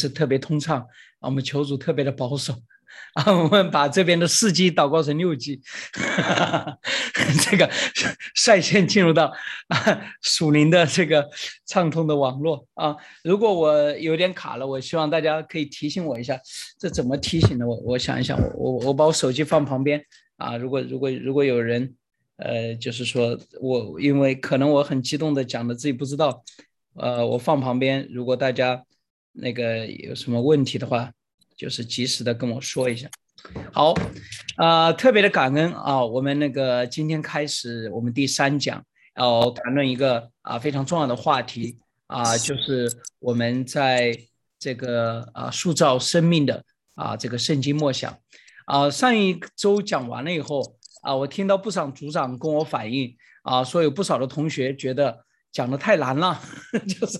是特别通畅，我们求主特别的保守。啊，我们把这边的四 G 祷告成六 G，这个率先进入到啊属灵的这个畅通的网络啊。如果我有点卡了，我希望大家可以提醒我一下，这怎么提醒的？我我想一想，我我我把我手机放旁边啊。如果如果如果有人，呃，就是说我因为可能我很激动的讲的自己不知道，呃，我放旁边。如果大家那个有什么问题的话。就是及时的跟我说一下，好，啊，特别的感恩啊，我们那个今天开始我们第三讲要谈论一个啊非常重要的话题啊，就是我们在这个啊塑造生命的啊这个圣经默想啊，上一周讲完了以后啊，我听到不少组长跟我反映啊，说有不少的同学觉得讲的太难了，就是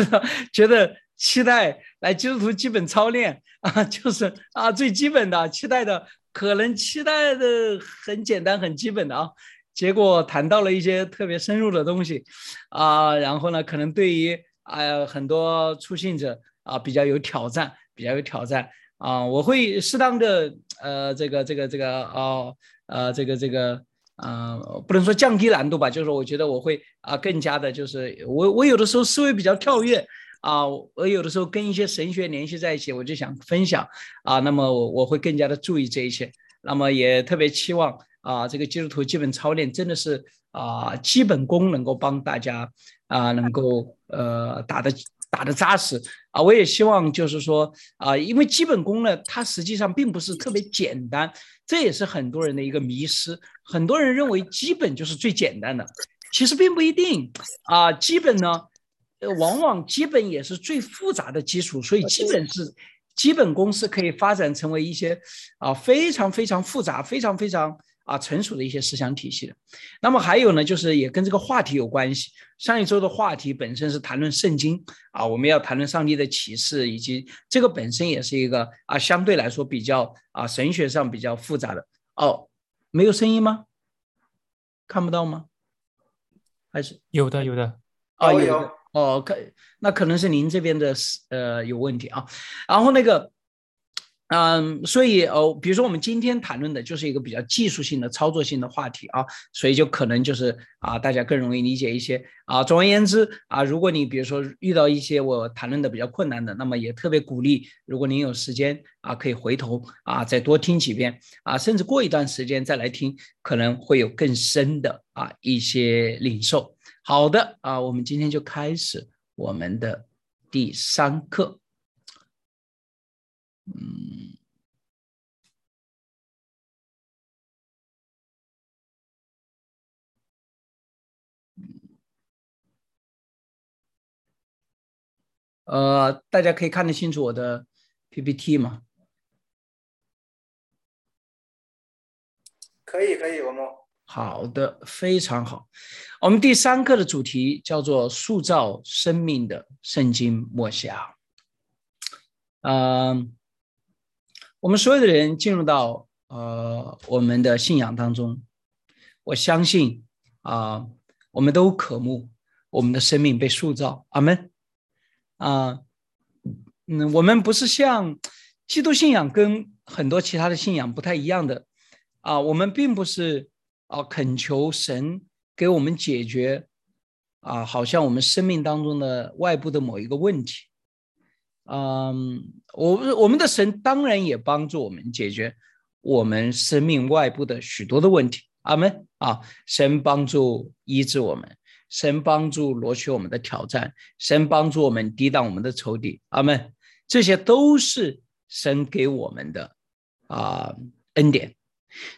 觉得。期待来基督徒基本操练。啊，就是啊最基本的期待的，可能期待的很简单很基本的啊，结果谈到了一些特别深入的东西。啊，然后呢，可能对于啊很多初信者啊比较有挑战，比较有挑战。啊，我会适当的呃这个这个这个哦呃这个这个啊不能说降低难度吧，就是我觉得我会啊更加的就是我我有的时候思维比较跳跃。啊，我有的时候跟一些神学联系在一起，我就想分享啊，那么我我会更加的注意这一切，那么也特别期望啊，这个基督徒基本操练真的是啊，基本功能够帮大家啊，能够呃打的打的扎实。啊，我也希望就是说啊，因为基本功呢，它实际上并不是特别简单，这也是很多人的一个迷失，很多人认为基本就是最简单的，其实并不一定。啊，基本呢。往往基本也是最复杂的基础，所以基本是基本功是可以发展成为一些啊非常非常复杂、非常非常啊成熟的一些思想体系的。那么还有呢，就是也跟这个话题有关系。上一周的话题本身是谈论圣经啊，我们要谈论上帝的启示，以及这个本身也是一个啊相对来说比较啊神学上比较复杂的。哦，没有声音吗？看不到吗？还是有的，有的啊，有。哦，可那可能是您这边的呃有问题啊，然后那个，嗯，所以哦，比如说我们今天谈论的就是一个比较技术性的操作性的话题啊，所以就可能就是啊，大家更容易理解一些啊。总而言之啊，如果你比如说遇到一些我谈论的比较困难的，那么也特别鼓励，如果您有时间啊，可以回头啊再多听几遍啊，甚至过一段时间再来听，可能会有更深的啊一些领受。好的啊，我们今天就开始我们的第三课。嗯，呃，大家可以看得清楚我的 PPT 吗？可以，可以，我们。好的，非常好。我们第三课的主题叫做“塑造生命的圣经默想”。嗯，我们所有的人进入到呃我们的信仰当中，我相信啊，我们都渴慕我们的生命被塑造。阿门。啊，嗯，我们不是像基督信仰跟很多其他的信仰不太一样的啊，我们并不是。啊，恳求神给我们解决啊，好像我们生命当中的外部的某一个问题。嗯，我我们的神当然也帮助我们解决我们生命外部的许多的问题。阿门啊！神帮助医治我们，神帮助夺取我们的挑战，神帮助我们抵挡我们的仇敌。阿门，这些都是神给我们的啊恩典。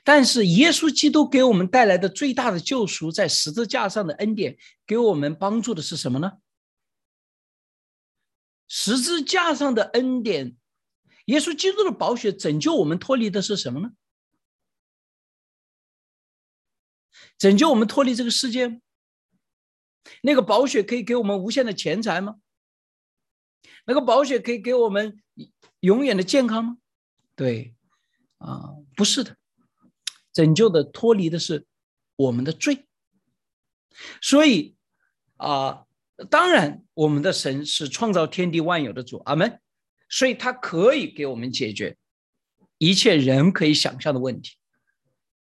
但是耶稣基督给我们带来的最大的救赎，在十字架上的恩典，给我们帮助的是什么呢？十字架上的恩典，耶稣基督的宝血拯救我们脱离的是什么呢？拯救我们脱离这个世界？那个宝血可以给我们无限的钱财吗？那个宝血可以给我们永远的健康吗？对，啊，不是的。拯救的脱离的是我们的罪，所以啊，当然我们的神是创造天地万有的主，阿门所以他可以给我们解决一切人可以想象的问题。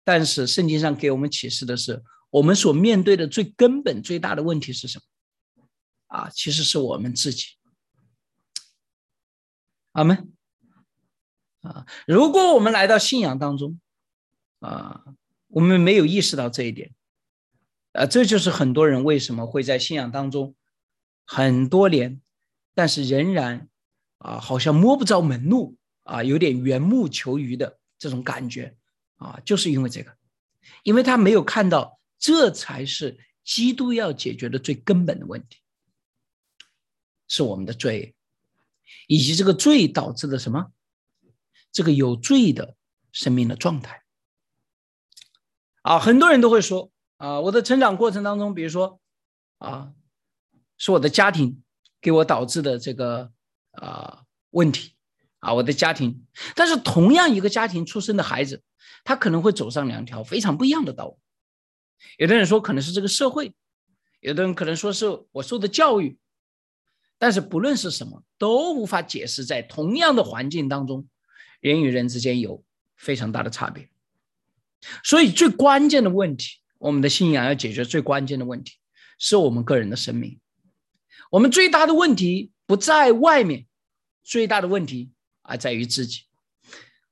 但是圣经上给我们启示的是，我们所面对的最根本、最大的问题是什么？啊，其实是我们自己。阿门。啊，如果我们来到信仰当中，啊，我们没有意识到这一点，啊，这就是很多人为什么会在信仰当中很多年，但是仍然啊，好像摸不着门路啊，有点缘木求鱼的这种感觉。啊，就是因为这个，因为他没有看到，这才是基督要解决的最根本的问题，是我们的罪，以及这个罪导致的什么，这个有罪的生命的状态。啊，很多人都会说，啊，我的成长过程当中，比如说，啊，是我的家庭给我导致的这个啊问题，啊，我的家庭，但是同样一个家庭出生的孩子。他可能会走上两条非常不一样的道路。有的人说可能是这个社会，有的人可能说是我受的教育，但是不论是什么，都无法解释在同样的环境当中，人与人之间有非常大的差别。所以最关键的问题，我们的信仰要解决最关键的问题，是我们个人的生命。我们最大的问题不在外面，最大的问题而在于自己。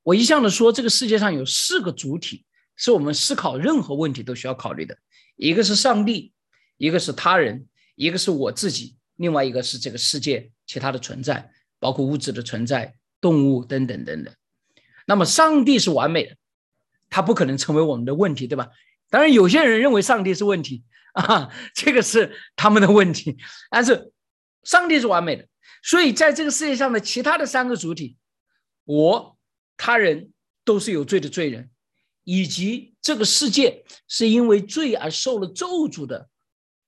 我一向的说，这个世界上有四个主体，是我们思考任何问题都需要考虑的。一个是上帝，一个是他人，一个是我自己，另外一个是这个世界其他的存在，包括物质的存在、动物等等等等。那么，上帝是完美的，他不可能成为我们的问题，对吧？当然，有些人认为上帝是问题 啊，这个是他们的问题。但是，上帝是完美的，所以在这个世界上的其他的三个主体，我。他人都是有罪的罪人，以及这个世界是因为罪而受了咒诅的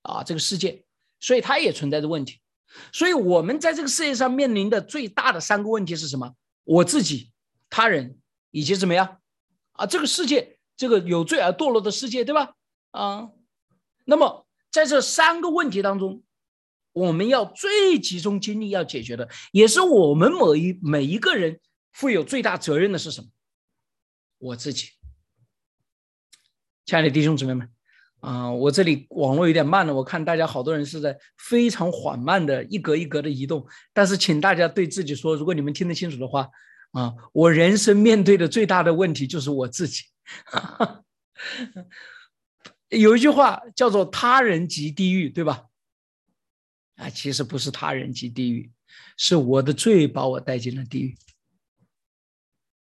啊，这个世界，所以它也存在着问题。所以，我们在这个世界上面临的最大的三个问题是什么？我自己、他人以及怎么样啊？这个世界，这个有罪而堕落的世界，对吧？啊，那么在这三个问题当中，我们要最集中精力要解决的，也是我们某一每一个人。负有最大责任的是什么？我自己，亲爱的弟兄姊妹们，啊，我这里网络有点慢了，我看大家好多人是在非常缓慢的一格一格的移动，但是请大家对自己说，如果你们听得清楚的话，啊，我人生面对的最大的问题就是我自己。有一句话叫做“他人即地狱”，对吧？啊，其实不是他人即地狱，是我的罪把我带进了地狱。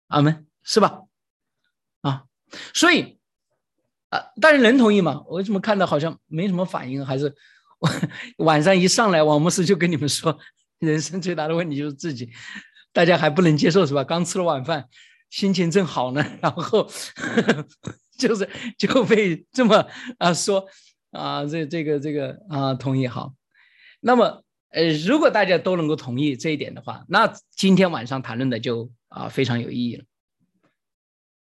阿门，是吧？啊，所以啊，大家能同意吗？我怎么看到好像没什么反应？还是 晚上一上来，王牧师就跟你们说，人生最大的问题就是自己，大家还不能接受是吧？刚吃了晚饭，心情正好呢，然后呵 呵就是就被这么啊说啊，这这个这个啊，同意好。那么呃，如果大家都能够同意这一点的话，那今天晚上谈论的就。啊，非常有意义了。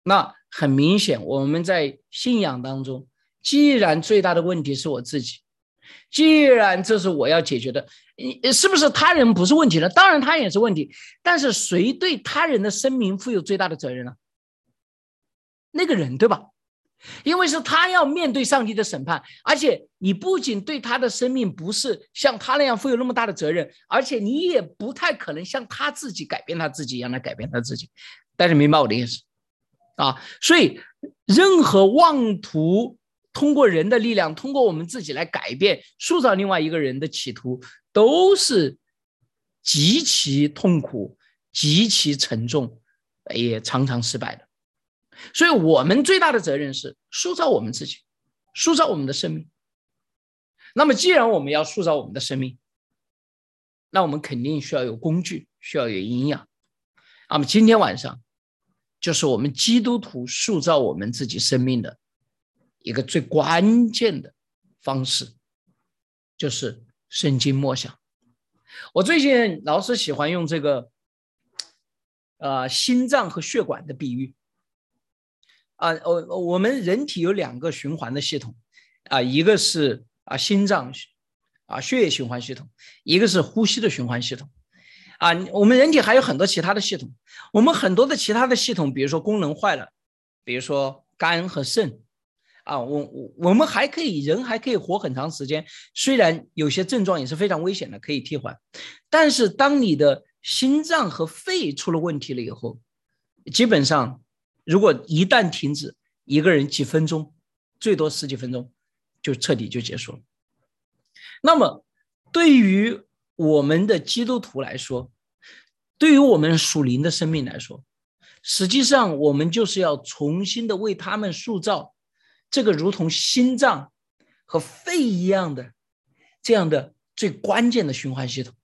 那很明显，我们在信仰当中，既然最大的问题是我自己，既然这是我要解决的，你是不是他人不是问题呢？当然，他也是问题。但是谁对他人的生命负有最大的责任呢？那个人，对吧？因为是他要面对上帝的审判，而且你不仅对他的生命不是像他那样负有那么大的责任，而且你也不太可能像他自己改变他自己一样来改变他自己。大家明白我的意思啊？所以，任何妄图通过人的力量，通过我们自己来改变、塑造另外一个人的企图，都是极其痛苦、极其沉重，也常常失败的。所以我们最大的责任是塑造我们自己，塑造我们的生命。那么，既然我们要塑造我们的生命，那我们肯定需要有工具，需要有营养。那么，今天晚上就是我们基督徒塑造我们自己生命的一个最关键的方式，就是圣经默想。我最近老是喜欢用这个，呃，心脏和血管的比喻。啊，我我们人体有两个循环的系统，啊，一个是啊心脏，啊血液循环系统，一个是呼吸的循环系统，啊，我们人体还有很多其他的系统，我们很多的其他的系统，比如说功能坏了，比如说肝和肾，啊，我我我们还可以人还可以活很长时间，虽然有些症状也是非常危险的，可以替换，但是当你的心脏和肺出了问题了以后，基本上如果一旦停止，一个人几分钟，最多十几分钟，就彻底就结束了。那么对于我们的基督徒来说，对于我们属灵的生命来说，实际上我们就是要重新的为他们塑造这个如同心脏和肺一样的这样的最关键的循环系统。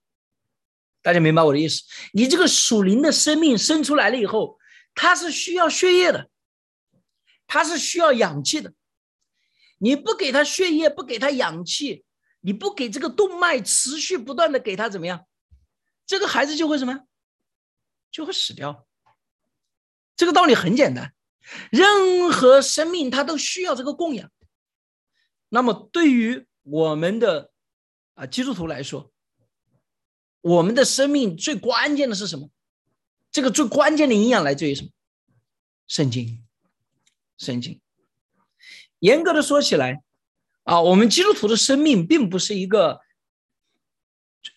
大家明白我的意思？你这个属灵的生命生出来了以后，它是需要血液的，它是需要氧气的。你不给他血液，不给他氧气。你不给这个动脉持续不断的给他怎么样？这个孩子就会什么？就会死掉。这个道理很简单，任何生命它都需要这个供养。那么对于我们的啊基督徒来说，我们的生命最关键的是什么？这个最关键的营养来自于什么？圣经，圣经。严格的说起来。啊，我们基督徒的生命并不是一个，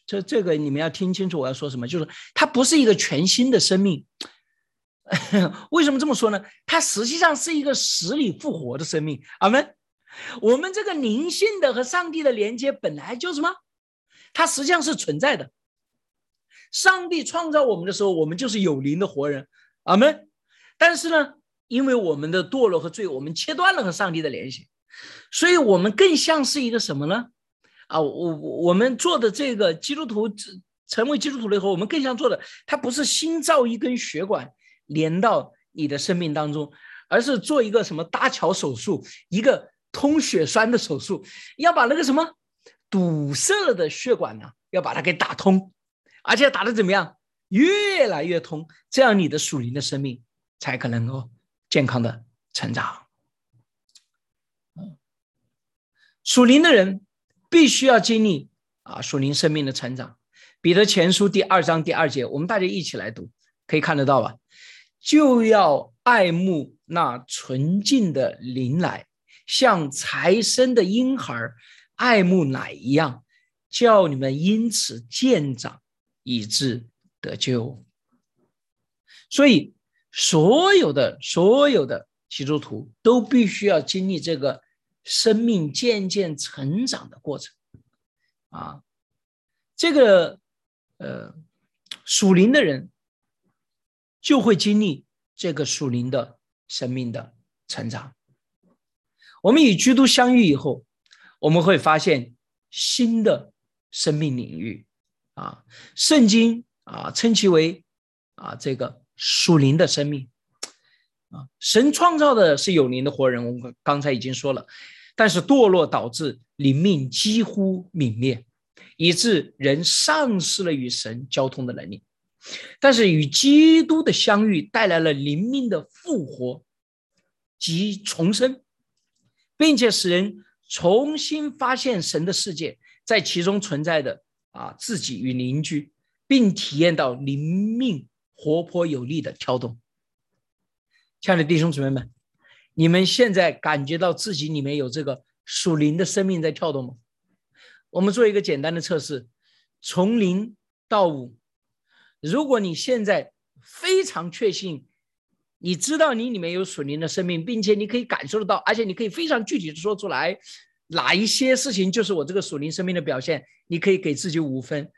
这这个你们要听清楚我要说什么，就是它不是一个全新的生命。为什么这么说呢？它实际上是一个死里复活的生命。阿门。我们这个灵性的和上帝的连接本来就是什么？它实际上是存在的。上帝创造我们的时候，我们就是有灵的活人。阿门。但是呢，因为我们的堕落和罪，我们切断了和上帝的联系。所以，我们更像是一个什么呢？啊，我我们做的这个基督徒成为基督徒了以后，我们更像做的，它不是新造一根血管连到你的生命当中，而是做一个什么搭桥手术，一个通血栓的手术，要把那个什么堵塞了的血管呢，要把它给打通，而且打的怎么样，越来越通，这样你的属灵的生命才可能够健康的成长。属灵的人必须要经历啊属灵生命的成长。彼得前书第二章第二节，我们大家一起来读，可以看得到吧？就要爱慕那纯净的灵来，像才生的婴孩爱慕奶一样，叫你们因此渐长，以致得救。所以，所有的所有的基督徒都必须要经历这个。生命渐渐成长的过程，啊，这个呃属灵的人就会经历这个属灵的生命的成长。我们与基督相遇以后，我们会发现新的生命领域，啊，圣经啊称其为啊这个属灵的生命，啊，神创造的是有灵的活人，我们刚才已经说了。但是堕落导致灵命几乎泯灭，以致人丧失了与神交通的能力。但是与基督的相遇带来了灵命的复活及重生，并且使人重新发现神的世界在其中存在的啊自己与邻居，并体验到灵命活泼有力的跳动。亲爱的弟兄姊妹们。你们现在感觉到自己里面有这个属灵的生命在跳动吗？我们做一个简单的测试，从零到五。如果你现在非常确信，你知道你里面有属灵的生命，并且你可以感受得到，而且你可以非常具体的说出来，哪一些事情就是我这个属灵生命的表现，你可以给自己五分。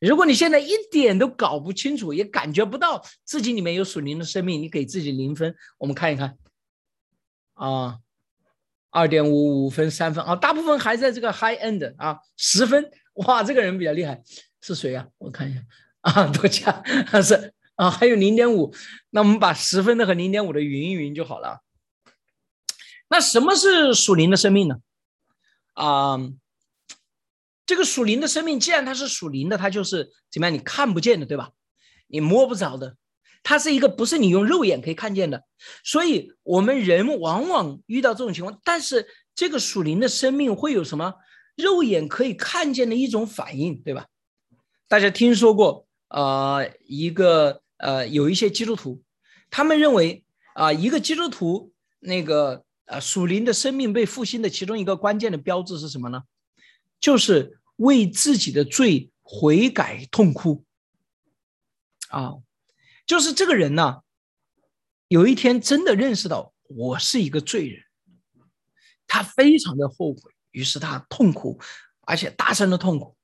如果你现在一点都搞不清楚，也感觉不到自己里面有属灵的生命，你给自己零分。我们看一看。啊，二点五五分三分啊，大部分还在这个 high end 啊，十分哇，这个人比较厉害，是谁呀？我看一下啊，多加是啊，还有零点五，那我们把十分的和零点五的匀一匀就好了。那什么是属灵的生命呢？啊，这个属灵的生命，既然它是属灵的，它就是怎么样？你看不见的，对吧？你摸不着的。它是一个不是你用肉眼可以看见的，所以我们人往往遇到这种情况。但是这个属灵的生命会有什么肉眼可以看见的一种反应，对吧？大家听说过呃一个呃有一些基督徒，他们认为啊一个基督徒那个呃属灵的生命被复兴的其中一个关键的标志是什么呢？就是为自己的罪悔改痛哭。啊，就是这个人呢，有一天真的认识到我是一个罪人，他非常的后悔，于是他痛苦，而且大声的痛苦。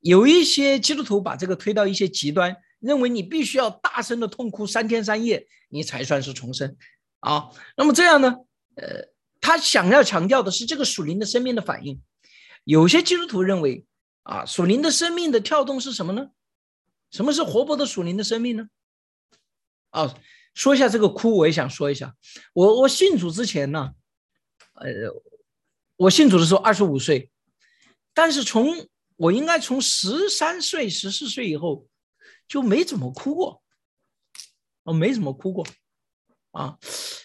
有一些基督徒把这个推到一些极端，认为你必须要大声的痛哭三天三夜，你才算是重生啊。那么这样呢，呃，他想要强调的是这个属灵的生命的反应。有些基督徒认为啊，属灵的生命的跳动是什么呢？什么是活泼的属灵的生命呢？啊，说一下这个哭，我也想说一下。我我信主之前呢，呃，我信主的时候二十五岁，但是从我应该从十三岁、十四岁以后就没怎么哭过，我没怎么哭过，啊，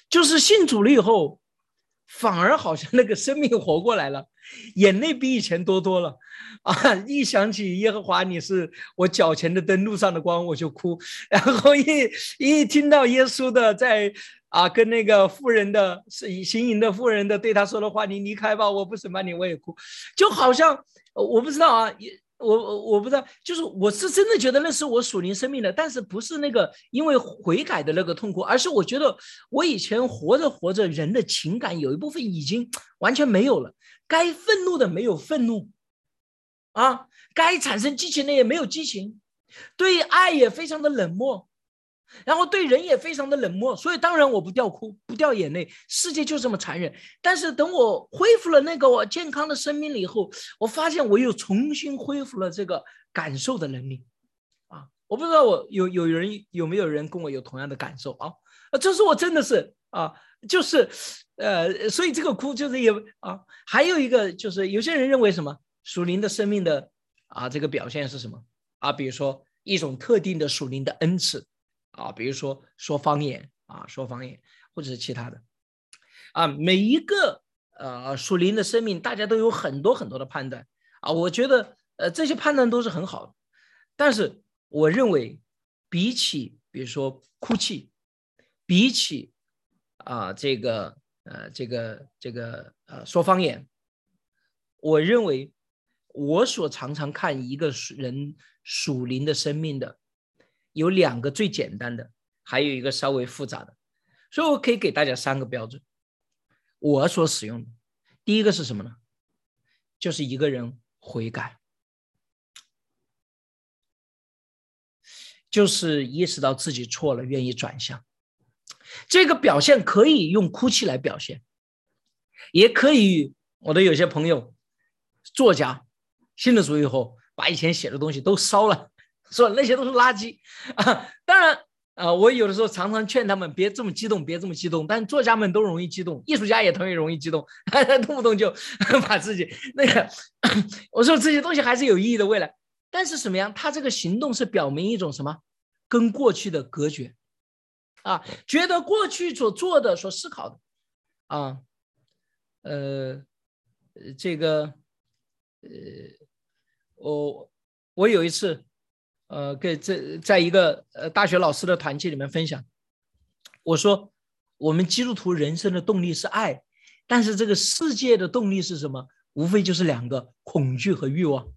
就是信主了以后，反而好像那个生命活过来了。眼泪比以前多多了，啊！一想起耶和华你是我脚前的灯，路上的光，我就哭。然后一一听到耶稣的在啊跟那个妇人的是行淫的妇人的对他说的话，你离开吧，我不审判你，我也哭，就好像我不知道啊，我我我不知道，就是我是真的觉得那是我属灵生命的，但是不是那个因为悔改的那个痛苦，而是我觉得我以前活着活着，人的情感有一部分已经完全没有了。该愤怒的没有愤怒，啊，该产生激情的也没有激情，对爱也非常的冷漠，然后对人也非常的冷漠。所以当然我不掉哭，不掉眼泪，世界就这么残忍。但是等我恢复了那个我健康的生命了以后，我发现我又重新恢复了这个感受的能力，啊，我不知道我有有人有没有人跟我有同样的感受啊？这是我真的是啊。就是，呃，所以这个哭就是也啊，还有一个就是有些人认为什么属灵的生命的啊这个表现是什么啊？比如说一种特定的属灵的恩赐啊，比如说说方言啊，说方言或者是其他的啊，每一个呃属灵的生命，大家都有很多很多的判断啊。我觉得呃这些判断都是很好的，但是我认为比起比如说哭泣，比起啊，这个呃，这个这个呃，说方言，我认为我所常常看一个人属灵的生命的，有两个最简单的，还有一个稍微复杂的，所以我可以给大家三个标准。我所使用的，第一个是什么呢？就是一个人悔改，就是意识到自己错了，愿意转向。这个表现可以用哭泣来表现，也可以。我的有些朋友，作家，信了主以后，把以前写的东西都烧了，说那些都是垃圾 啊。当然啊，我有的时候常常劝他们别这么激动，别这么激动。但作家们都容易激动，艺术家也同样容易激动，动不动就 把自己那个。我说这些东西还是有意义的，未来。但是什么样？他这个行动是表明一种什么？跟过去的隔绝。啊，觉得过去所做的、所思考的，啊，呃，这个，呃，我我有一次，呃，给这在一个呃大学老师的团契里面分享，我说我们基督徒人生的动力是爱，但是这个世界的动力是什么？无非就是两个：恐惧和欲望。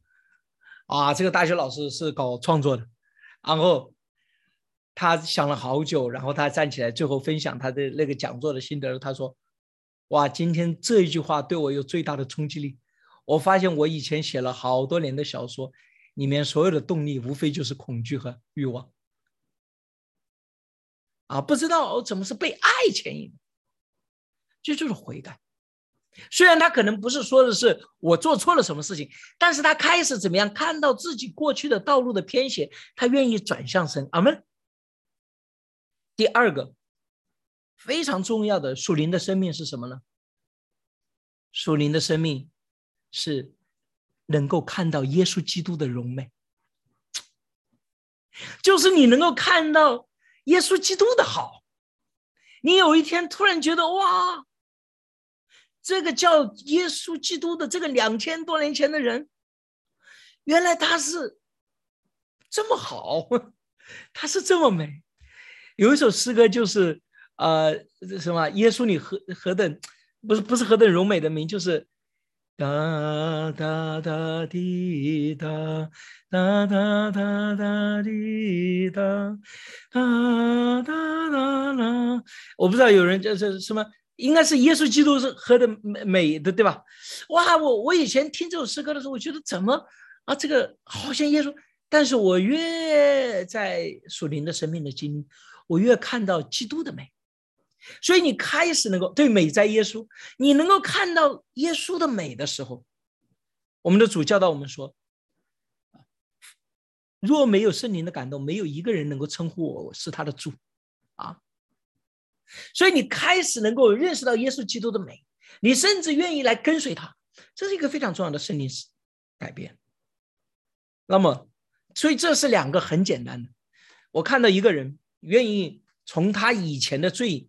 啊，这个大学老师是搞创作的，然后。他想了好久，然后他站起来，最后分享他的那个讲座的心得。他说：“哇，今天这一句话对我有最大的冲击力。我发现我以前写了好多年的小说，里面所有的动力无非就是恐惧和欲望。啊，不知道怎么是被爱牵引，这就是悔改。虽然他可能不是说的是我做错了什么事情，但是他开始怎么样看到自己过去的道路的偏斜，他愿意转向神。阿门。”第二个非常重要的属灵的生命是什么呢？属灵的生命是能够看到耶稣基督的荣美，就是你能够看到耶稣基督的好。你有一天突然觉得哇，这个叫耶稣基督的这个两千多年前的人，原来他是这么好，他是这么美。有一首诗歌就是呃什么耶稣你何何等不是不是何等柔美的名，就是哒哒哒滴哒哒哒哒哒滴哒哒哒哒哒。我不知道有人就是什么，应该是耶稣基督是喝的美美的对吧？哇，我我以前听这首诗歌的时候，我觉得怎么啊这个好像耶稣。但是我越在属灵的生命的经历，我越看到基督的美，所以你开始能够对美在耶稣，你能够看到耶稣的美的时候，我们的主教导我们说：若没有圣灵的感动，没有一个人能够称呼我是他的主啊。所以你开始能够认识到耶稣基督的美，你甚至愿意来跟随他，这是一个非常重要的圣灵改变。那么。所以这是两个很简单的。我看到一个人愿意从他以前的罪，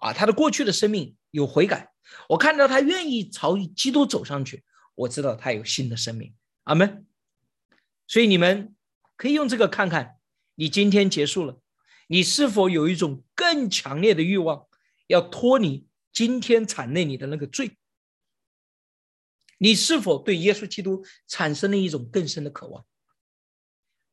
啊，他的过去的生命有悔改，我看到他愿意朝基督走上去，我知道他有新的生命。阿门。所以你们可以用这个看看，你今天结束了，你是否有一种更强烈的欲望，要脱离今天产内你的那个罪？你是否对耶稣基督产生了一种更深的渴望？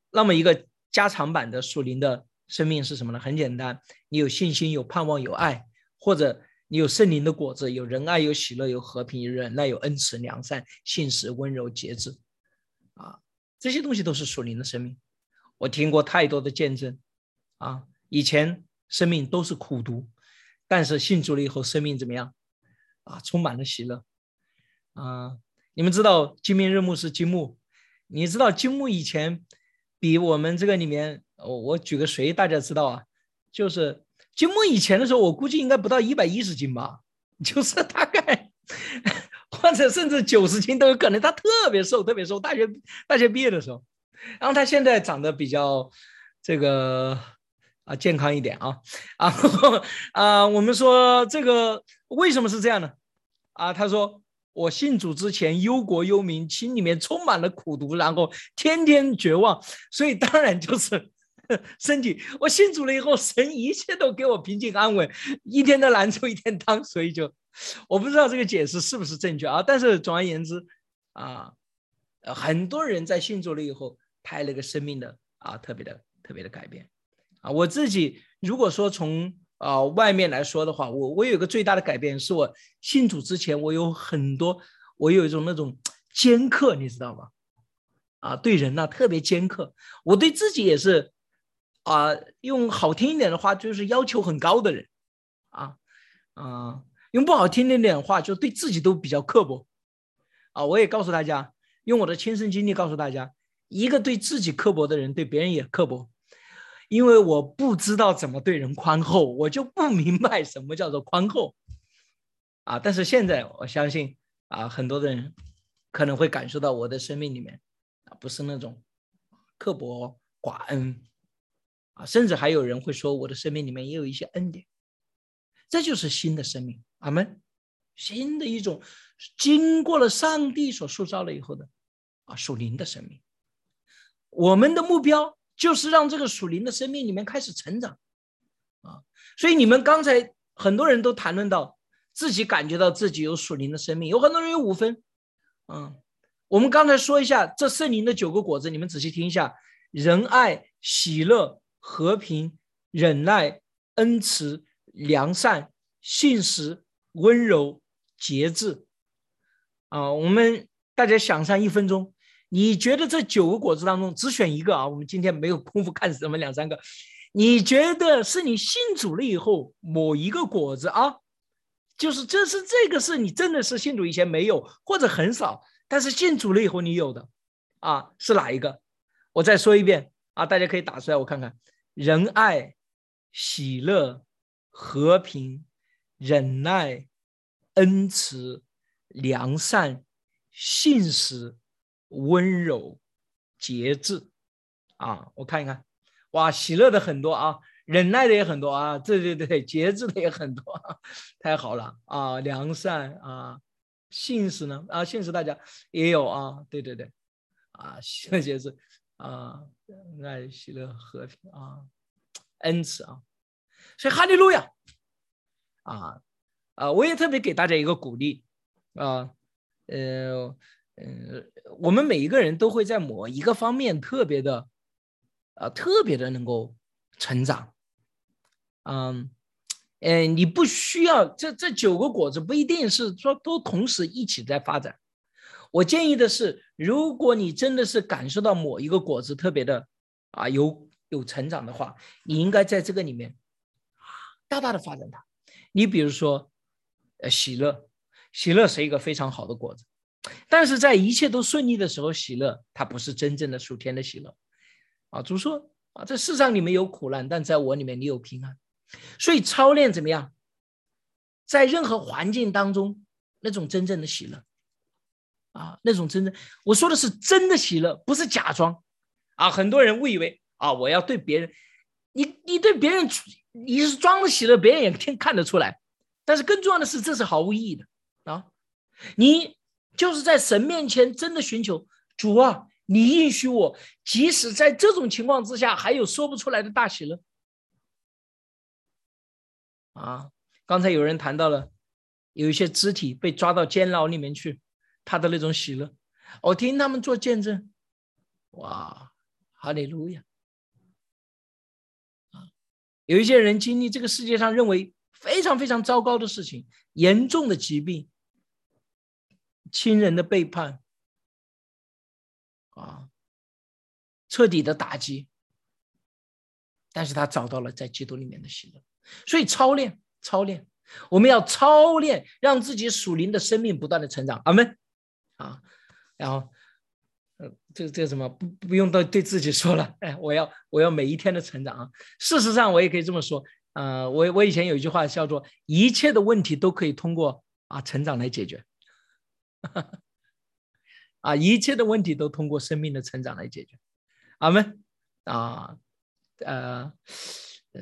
那么，一个加长版的属灵的生命是什么呢？很简单，你有信心、有盼望、有爱，或者你有圣灵的果子，有仁爱、有喜乐、有和平、有忍耐、有恩慈、良善、信实、温柔、节制，啊，这些东西都是属灵的生命。我听过太多的见证，啊，以前生命都是苦读，但是信主了以后，生命怎么样？啊，充满了喜乐。啊，你们知道金明日牧是金木，你知道金木以前。比我们这个里面，我我举个谁大家知道啊？就是金木以前的时候，我估计应该不到一百一十斤吧，就是大概或者甚至九十斤都有可能。他特别瘦，特别瘦。大学大学毕业的时候，然后他现在长得比较这个啊健康一点啊啊啊！我们说这个为什么是这样呢？啊，他说。我信主之前忧国忧民，心里面充满了苦毒，然后天天绝望，所以当然就是 身体。我信主了以后，神一切都给我平静安稳，一天的难处一天当，所以就我不知道这个解释是不是正确啊。但是总而言之啊，很多人在信主了以后，拍了个生命的啊特别的特别的改变啊。我自己如果说从啊，外面来说的话，我我有个最大的改变，是我信主之前，我有很多，我有一种那种尖刻，你知道吗？啊，对人呢特别尖刻，我对自己也是，啊，用好听一点的话，就是要求很高的人，啊啊，用不好听一点的话，就对自己都比较刻薄，啊，我也告诉大家，用我的亲身经历告诉大家，一个对自己刻薄的人，对别人也刻薄。因为我不知道怎么对人宽厚，我就不明白什么叫做宽厚，啊！但是现在我相信啊，很多的人可能会感受到我的生命里面啊，不是那种刻薄寡恩啊，甚至还有人会说我的生命里面也有一些恩典，这就是新的生命，阿门！新的一种经过了上帝所塑造了以后的啊属灵的生命，我们的目标。就是让这个属灵的生命里面开始成长，啊，所以你们刚才很多人都谈论到自己感觉到自己有属灵的生命，有很多人有五分，嗯，我们刚才说一下这圣灵的九个果子，你们仔细听一下：仁爱、喜乐、和平、忍耐、恩慈、良善、信实、温柔、节制。啊，我们大家想上一分钟。你觉得这九个果子当中只选一个啊？我们今天没有功夫看什么两三个。你觉得是你信主了以后某一个果子啊？就是这是这个是你真的是信主以前没有或者很少，但是信主了以后你有的啊？是哪一个？我再说一遍啊，大家可以打出来我看看：仁爱、喜乐、和平、忍耐、恩慈、良善、信实。温柔、节制，啊，我看一看，哇，喜乐的很多啊，忍耐的也很多啊，对对对，节制的也很多，太好了。啊，良善啊，信实呢？啊，信实大家也有啊，对对对，啊，喜乐节制。啊，爱、喜乐、和平啊，恩慈啊，所以哈利路亚啊啊！我也特别给大家一个鼓励啊，呃呃，我们每一个人都会在某一个方面特别的啊，特别的能够成长，嗯。哎，你不需要这这九个果子不一定是说都同时一起在发展。我建议的是，如果你真的是感受到某一个果子特别的啊有有成长的话，你应该在这个里面大大的发展它。你比如说，呃，喜乐，喜乐是一个非常好的果子，但是在一切都顺利的时候，喜乐它不是真正的属天的喜乐啊。主说啊，这世上你们有苦难，但在我里面你有平安。所以操练怎么样？在任何环境当中，那种真正的喜乐啊，那种真正我说的是真的喜乐，不是假装啊。很多人误以为啊，我要对别人，你你对别人你是装的喜乐，别人也听看得出来。但是更重要的是，这是毫无意义的啊。你就是在神面前真的寻求主啊，你允许我，即使在这种情况之下，还有说不出来的大喜乐。啊，刚才有人谈到了，有一些肢体被抓到监牢里面去，他的那种喜乐，我听他们做见证，哇，哈利路亚！啊，有一些人经历这个世界上认为非常非常糟糕的事情，严重的疾病，亲人的背叛，啊，彻底的打击，但是他找到了在基督里面的喜乐。所以操练，操练，我们要操练，让自己属灵的生命不断的成长。阿门。啊，然后，呃，这这什么不不用对对自己说了，哎，我要我要每一天的成长啊。事实上，我也可以这么说，呃，我我以前有一句话叫做一切的问题都可以通过啊成长来解决，啊，一切的问题都通过生命的成长来解决。阿门。啊，呃，呃。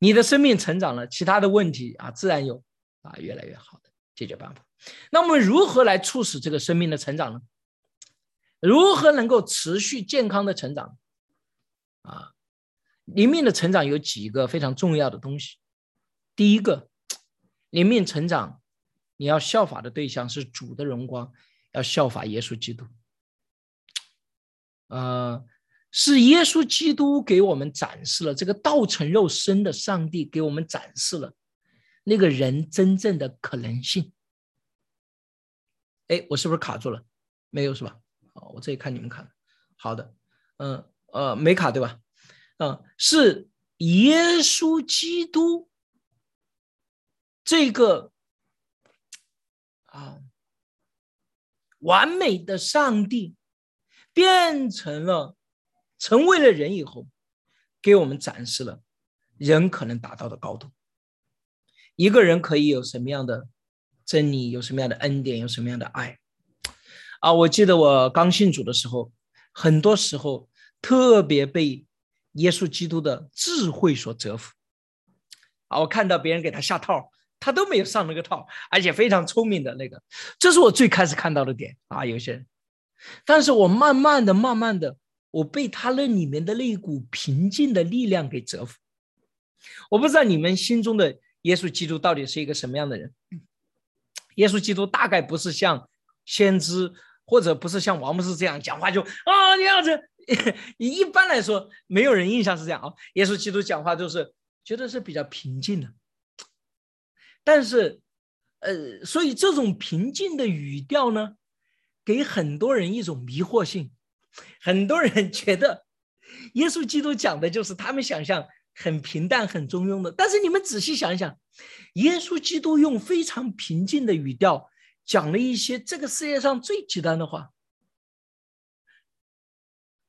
你的生命成长了，其他的问题啊，自然有啊越来越好的解决办法。那我们如何来促使这个生命的成长呢？如何能够持续健康的成长？啊，灵命的成长有几个非常重要的东西。第一个，灵命成长，你要效法的对象是主的荣光，要效法耶稣基督。呃。是耶稣基督给我们展示了这个道成肉身的上帝给我们展示了那个人真正的可能性。哎，我是不是卡住了？没有是吧？哦，我这里看你们看，好的，嗯呃，没卡对吧？嗯，是耶稣基督这个啊完美的上帝变成了。成为了人以后，给我们展示了人可能达到的高度。一个人可以有什么样的真理，有什么样的恩典，有什么样的爱啊！我记得我刚信主的时候，很多时候特别被耶稣基督的智慧所折服啊！我看到别人给他下套，他都没有上那个套，而且非常聪明的那个，这是我最开始看到的点啊！有些人，但是我慢慢的、慢慢的。我被他那里面的那一股平静的力量给折服。我不知道你们心中的耶稣基督到底是一个什么样的人。耶稣基督大概不是像先知，或者不是像王牧师这样讲话就啊这样子。一般来说，没有人印象是这样啊。耶稣基督讲话就是觉得是比较平静的。但是，呃，所以这种平静的语调呢，给很多人一种迷惑性。很多人觉得，耶稣基督讲的就是他们想象很平淡、很中庸的。但是你们仔细想一想，耶稣基督用非常平静的语调讲了一些这个世界上最极端的话：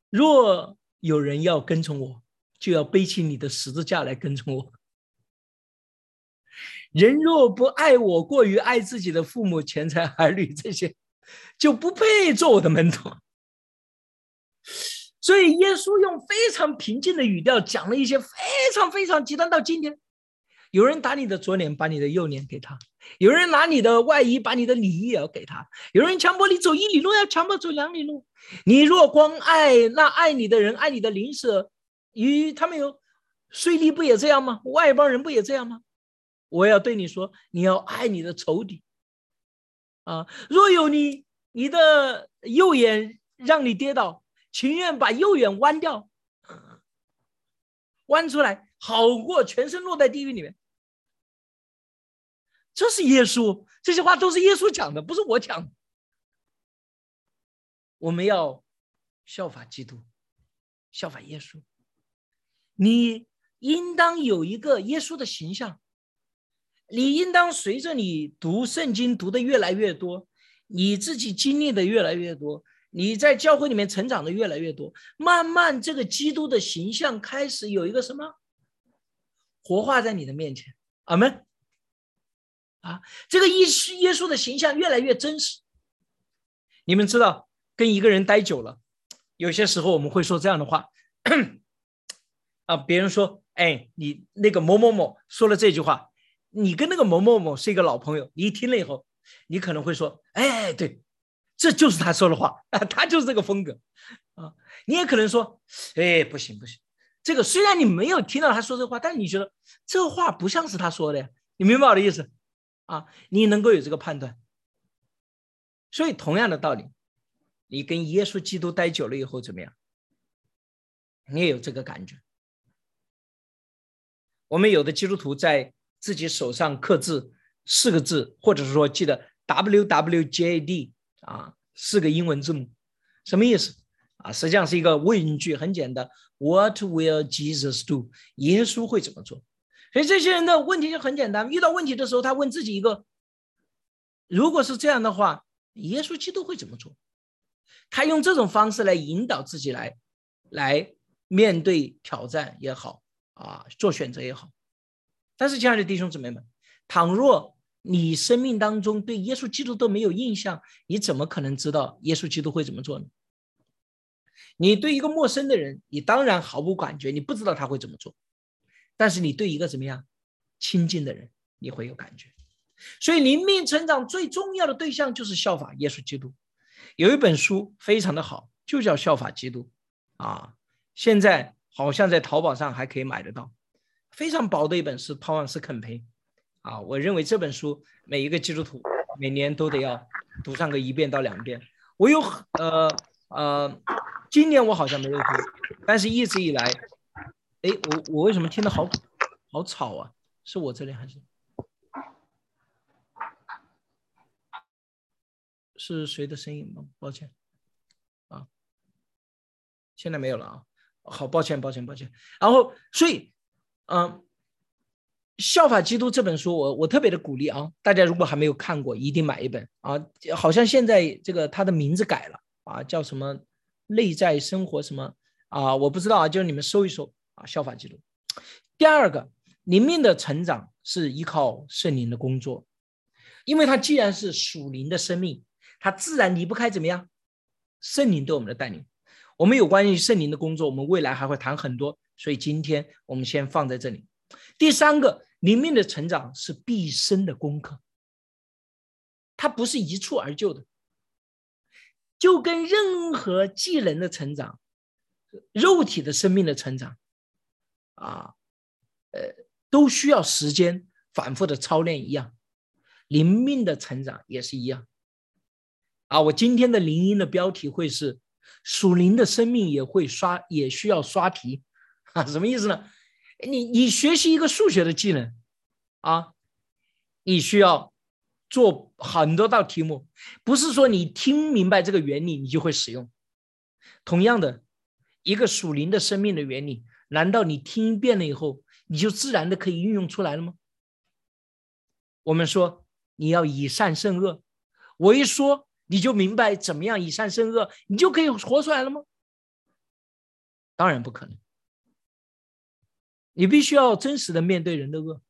若有人要跟从我，就要背起你的十字架来跟从我。人若不爱我，过于爱自己的父母、钱财、儿女这些，就不配做我的门徒。所以，耶稣用非常平静的语调讲了一些非常非常极端。到今天，有人打你的左脸，把你的右脸给他；有人拿你的外衣，把你的里衣也要给他；有人强迫你走一里路，要强迫走两里路。你若光爱那爱你的人，爱你的邻舍，与他们有税吏不也这样吗？外邦人不也这样吗？我要对你说，你要爱你的仇敌。啊，若有你你的右眼让你跌倒，情愿把右眼弯掉，弯出来，好过全身落在地狱里面。这是耶稣，这些话都是耶稣讲的，不是我讲。我们要效法基督，效法耶稣。你应当有一个耶稣的形象，你应当随着你读圣经读的越来越多，你自己经历的越来越多，你在教会里面成长的越来越多，慢慢这个基督的形象开始有一个什么活化在你的面前。阿门。啊，这个耶稣耶稣的形象越来越真实。你们知道，跟一个人待久了，有些时候我们会说这样的话，啊，别人说，哎，你那个某某某说了这句话，你跟那个某某某是一个老朋友，你一听了以后，你可能会说，哎，对，这就是他说的话啊，他就是这个风格，啊，你也可能说，哎，不行不行，这个虽然你没有听到他说这话，但是你觉得这话不像是他说的呀，你明白我的意思？啊，你能够有这个判断，所以同样的道理，你跟耶稣基督待久了以后怎么样？你也有这个感觉。我们有的基督徒在自己手上刻字四个字，或者是说记得 W W J D 啊，四个英文字母，什么意思？啊，实际上是一个问句，很简单：What will Jesus do？耶稣会怎么做？所以这些人的问题就很简单，遇到问题的时候，他问自己一个：如果是这样的话，耶稣基督会怎么做？他用这种方式来引导自己来，来面对挑战也好啊，做选择也好。但是，亲爱的弟兄姊妹们，倘若你生命当中对耶稣基督都没有印象，你怎么可能知道耶稣基督会怎么做呢？你对一个陌生的人，你当然毫无感觉，你不知道他会怎么做。但是你对一个怎么样亲近的人，你会有感觉。所以灵命成长最重要的对象就是效法耶稣基督。有一本书非常的好，就叫《效法基督》啊，现在好像在淘宝上还可以买得到，非常薄的一本是汤姆斯肯培啊。我认为这本书每一个基督徒每年都得要读上个一遍到两遍。我有呃呃，今年我好像没有读，但是一直以来。哎，我我为什么听得好好吵啊？是我这里还是是谁的声音吗？抱歉啊，现在没有了啊。好，抱歉，抱歉，抱歉。然后，所以，嗯，《效法基督》这本书，我我特别的鼓励啊，大家如果还没有看过，一定买一本啊。好像现在这个它的名字改了啊，叫什么“内在生活”什么啊？我不知道啊，就是你们搜一搜。啊，效法基督。第二个，灵命的成长是依靠圣灵的工作，因为它既然是属灵的生命，它自然离不开怎么样？圣灵对我们的带领。我们有关于圣灵的工作，我们未来还会谈很多，所以今天我们先放在这里。第三个，灵命的成长是毕生的功课，它不是一蹴而就的，就跟任何技能的成长、肉体的生命的成长。啊，呃，都需要时间反复的操练一样，灵命的成长也是一样。啊，我今天的灵音的标题会是属灵的生命也会刷，也需要刷题啊？什么意思呢？你你学习一个数学的技能啊，你需要做很多道题目，不是说你听明白这个原理你就会使用。同样的，一个属灵的生命的原理。难道你听遍了以后，你就自然的可以运用出来了吗？我们说你要以善胜恶，我一说你就明白怎么样以善胜恶，你就可以活出来了吗？当然不可能。你必须要真实的面对人的恶，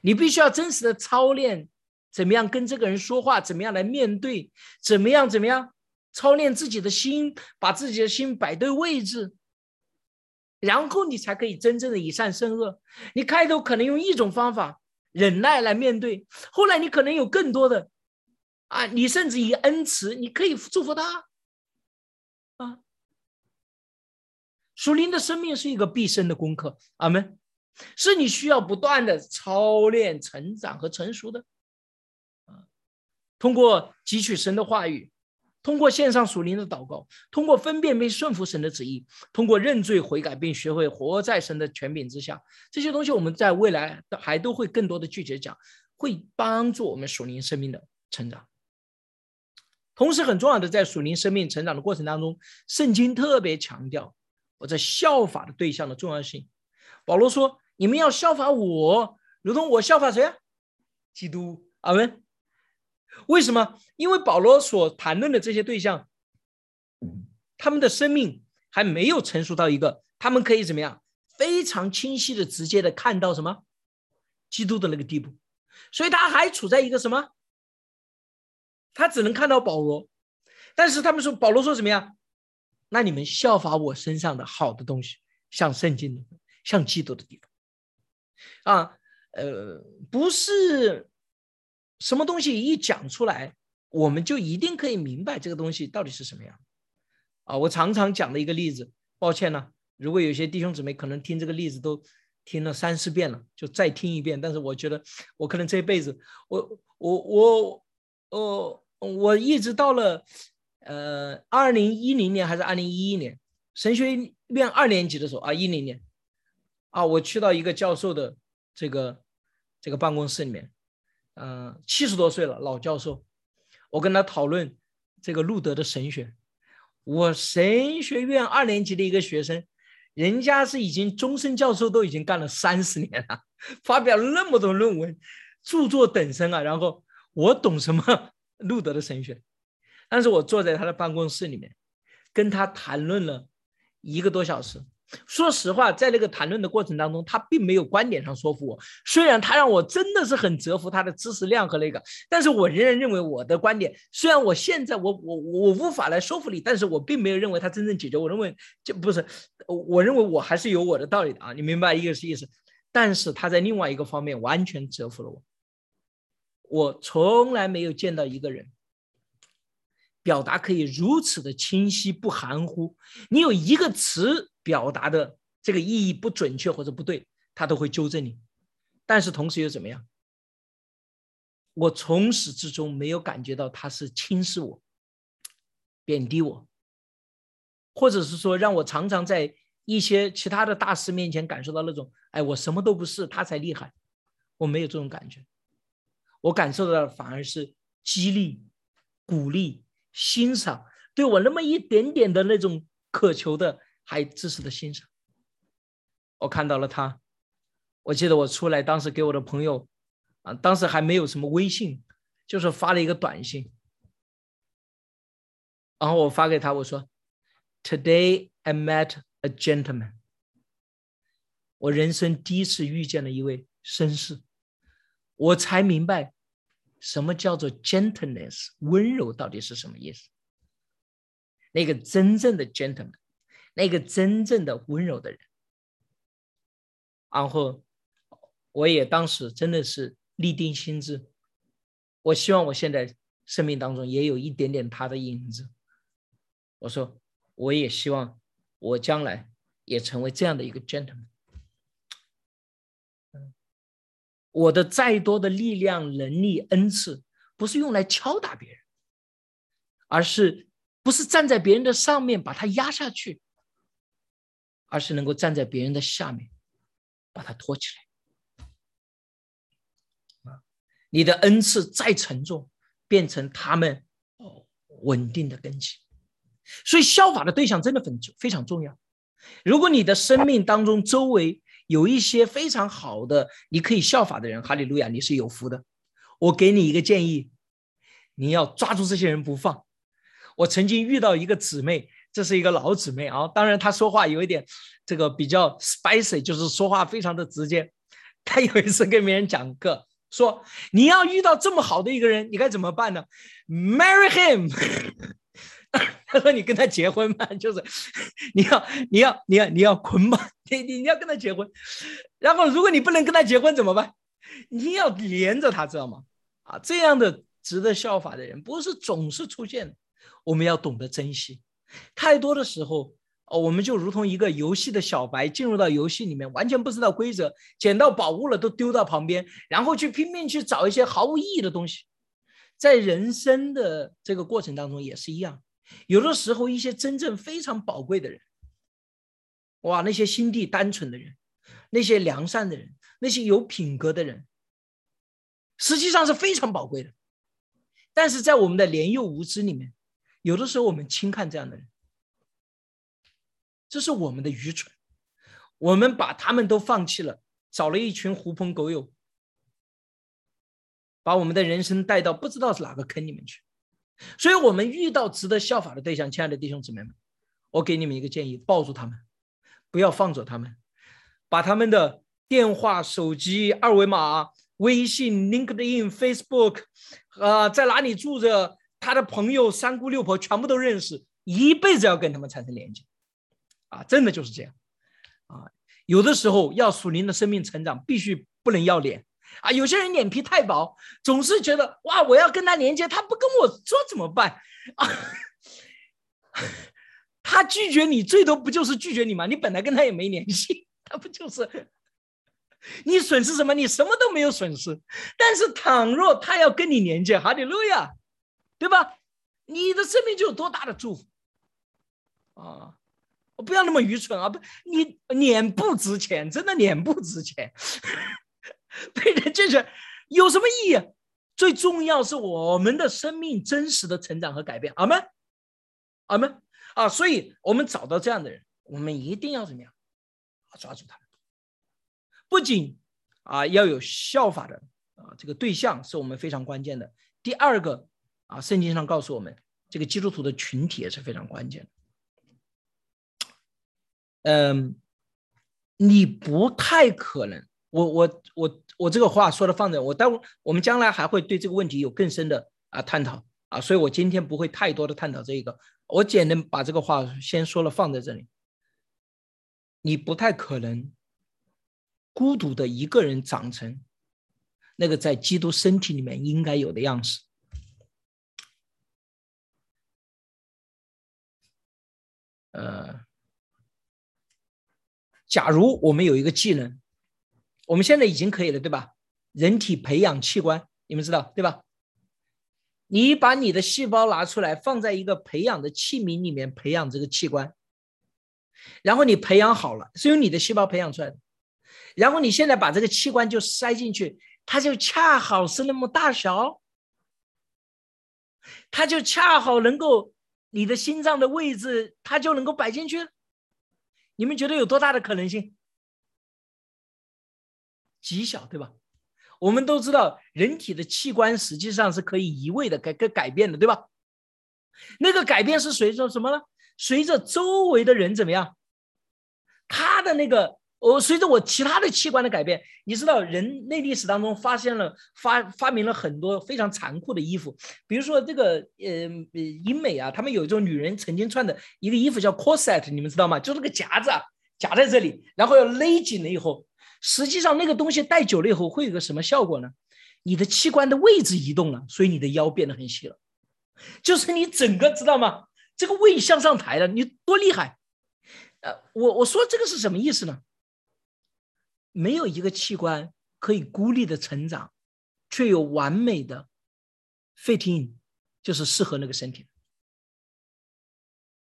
你必须要真实的操练怎么样跟这个人说话，怎么样来面对，怎么样怎么样操练自己的心，把自己的心摆对位置。然后你才可以真正的以善胜恶。你开头可能用一种方法忍耐来面对，后来你可能有更多的啊，你甚至以恩慈，你可以祝福他啊。属灵的生命是一个毕生的功课，阿门，是你需要不断的操练、成长和成熟的。通过汲取神的话语。通过线上属灵的祷告，通过分辨并顺服神的旨意，通过认罪悔改并学会活在神的权柄之下，这些东西我们在未来还都会更多的具体讲，会帮助我们属灵生命的成长。同时，很重要的在属灵生命成长的过程当中，圣经特别强调我在效法的对象的重要性。保罗说：“你们要效法我，如同我效法谁啊？基督。”阿门。为什么？因为保罗所谈论的这些对象，他们的生命还没有成熟到一个他们可以怎么样非常清晰的、直接的看到什么基督的那个地步，所以他还处在一个什么？他只能看到保罗，但是他们说保罗说什么呀？那你们效法我身上的好的东西，像圣经的，像基督的地方啊，呃，不是。什么东西一讲出来，我们就一定可以明白这个东西到底是什么样啊！我常常讲的一个例子，抱歉呢，如果有些弟兄姊妹可能听这个例子都听了三四遍了，就再听一遍。但是我觉得我可能这辈子，我我我我我一直到了呃二零一零年还是二零一一年神学院二年级的时候啊，一零年啊，我去到一个教授的这个这个办公室里面。嗯，七十多岁了，老教授，我跟他讨论这个路德的神学。我神学院二年级的一个学生，人家是已经终身教授，都已经干了三十年了，发表了那么多论文，著作等身啊。然后我懂什么路德的神学，但是我坐在他的办公室里面，跟他谈论了一个多小时。说实话，在那个谈论的过程当中，他并没有观点上说服我。虽然他让我真的是很折服他的知识量和那个，但是我仍然认为我的观点，虽然我现在我我我无法来说服你，但是我并没有认为他真正解决。我认为就不是，我认为我还是有我的道理的啊，你明白一个意思。但是他在另外一个方面完全折服了我。我从来没有见到一个人。表达可以如此的清晰不含糊，你有一个词表达的这个意义不准确或者不对，他都会纠正你。但是同时又怎么样？我从始至终没有感觉到他是轻视我、贬低我，或者是说让我常常在一些其他的大师面前感受到那种“哎，我什么都不是，他才厉害”，我没有这种感觉。我感受到的反而是激励、鼓励。欣赏对我那么一点点的那种渴求的还知识的欣赏，我看到了他。我记得我出来当时给我的朋友啊，当时还没有什么微信，就是发了一个短信，然后我发给他我说：“Today I met a gentleman。”我人生第一次遇见了一位绅士，我才明白。什么叫做 gentleness 温柔到底是什么意思？那个真正的 gentleman，那个真正的温柔的人。然后，我也当时真的是立定心志，我希望我现在生命当中也有一点点他的影子。我说，我也希望我将来也成为这样的一个 gentleman。我的再多的力量、能力、恩赐，不是用来敲打别人，而是不是站在别人的上面把他压下去，而是能够站在别人的下面，把他托起来。你的恩赐再沉重，变成他们稳定的根基。所以效法的对象真的很非常重要。如果你的生命当中周围，有一些非常好的，你可以效法的人，哈利路亚，你是有福的。我给你一个建议，你要抓住这些人不放。我曾经遇到一个姊妹，这是一个老姊妹啊，当然她说话有一点这个比较 spicy，就是说话非常的直接。她有一次跟别人讲课，说你要遇到这么好的一个人，你该怎么办呢？Marry him。他说：“你跟他结婚嘛，就是 你要你要你要你要捆绑你你你要跟他结婚，然后如果你不能跟他结婚怎么办？你要连着他，知道吗？啊，这样的值得效法的人不是总是出现，我们要懂得珍惜。太多的时候，哦，我们就如同一个游戏的小白，进入到游戏里面完全不知道规则，捡到宝物了都丢到旁边，然后去拼命去找一些毫无意义的东西。在人生的这个过程当中也是一样。”有的时候，一些真正非常宝贵的人，哇，那些心地单纯的人，那些良善的人，那些有品格的人，实际上是非常宝贵的。但是在我们的年幼无知里面，有的时候我们轻看这样的人，这是我们的愚蠢。我们把他们都放弃了，找了一群狐朋狗友，把我们的人生带到不知道是哪个坑里面去。所以，我们遇到值得效法的对象，亲爱的弟兄姊妹们，我给你们一个建议：抱住他们，不要放走他们，把他们的电话、手机、二维码、微信、LinkedIn、Facebook，啊，在哪里住着，他的朋友、三姑六婆全部都认识，一辈子要跟他们产生连接，啊，真的就是这样，啊，有的时候要属灵的生命成长，必须不能要脸。啊，有些人脸皮太薄，总是觉得哇，我要跟他连接，他不跟我说怎么办啊？他拒绝你，最多不就是拒绝你吗？你本来跟他也没联系，他不就是你损失什么？你什么都没有损失。但是倘若他要跟你连接，哈利路亚，对吧？你的生命就有多大的祝福啊！不要那么愚蠢啊！不，你脸不值钱，真的脸不值钱。对的，就是有什么意义？最重要是我们的生命真实的成长和改变。阿门，阿门啊！所以，我们找到这样的人，我们一定要怎么样？抓住他。不仅啊要有效法的啊这个对象是我们非常关键的。第二个啊，圣经上告诉我们，这个基督徒的群体也是非常关键的。嗯，你不太可能。我我我我这个话说的放着，我待会我们将来还会对这个问题有更深的啊探讨啊，所以我今天不会太多的探讨这一个，我简单把这个话先说了放在这里。你不太可能孤独的一个人长成那个在基督身体里面应该有的样式。呃，假如我们有一个技能。我们现在已经可以了，对吧？人体培养器官，你们知道对吧？你把你的细胞拿出来，放在一个培养的器皿里面培养这个器官，然后你培养好了，是由你的细胞培养出来的。然后你现在把这个器官就塞进去，它就恰好是那么大小，它就恰好能够你的心脏的位置，它就能够摆进去。你们觉得有多大的可能性？极小，对吧？我们都知道，人体的器官实际上是可以移位的、改改改变的，对吧？那个改变是随着什么呢？随着周围的人怎么样？他的那个，我随着我其他的器官的改变。你知道，人类历史当中发现了发发明了很多非常残酷的衣服，比如说这个呃英美啊，他们有一种女人曾经穿的一个衣服叫 corset，你们知道吗？就是个夹子啊夹在这里，然后要勒紧了以后。实际上，那个东西戴久了以后会有个什么效果呢？你的器官的位置移动了，所以你的腰变得很细了，就是你整个知道吗？这个胃向上抬了，你多厉害！呃，我我说这个是什么意思呢？没有一个器官可以孤立的成长，却有完美的 fitting，就是适合那个身体，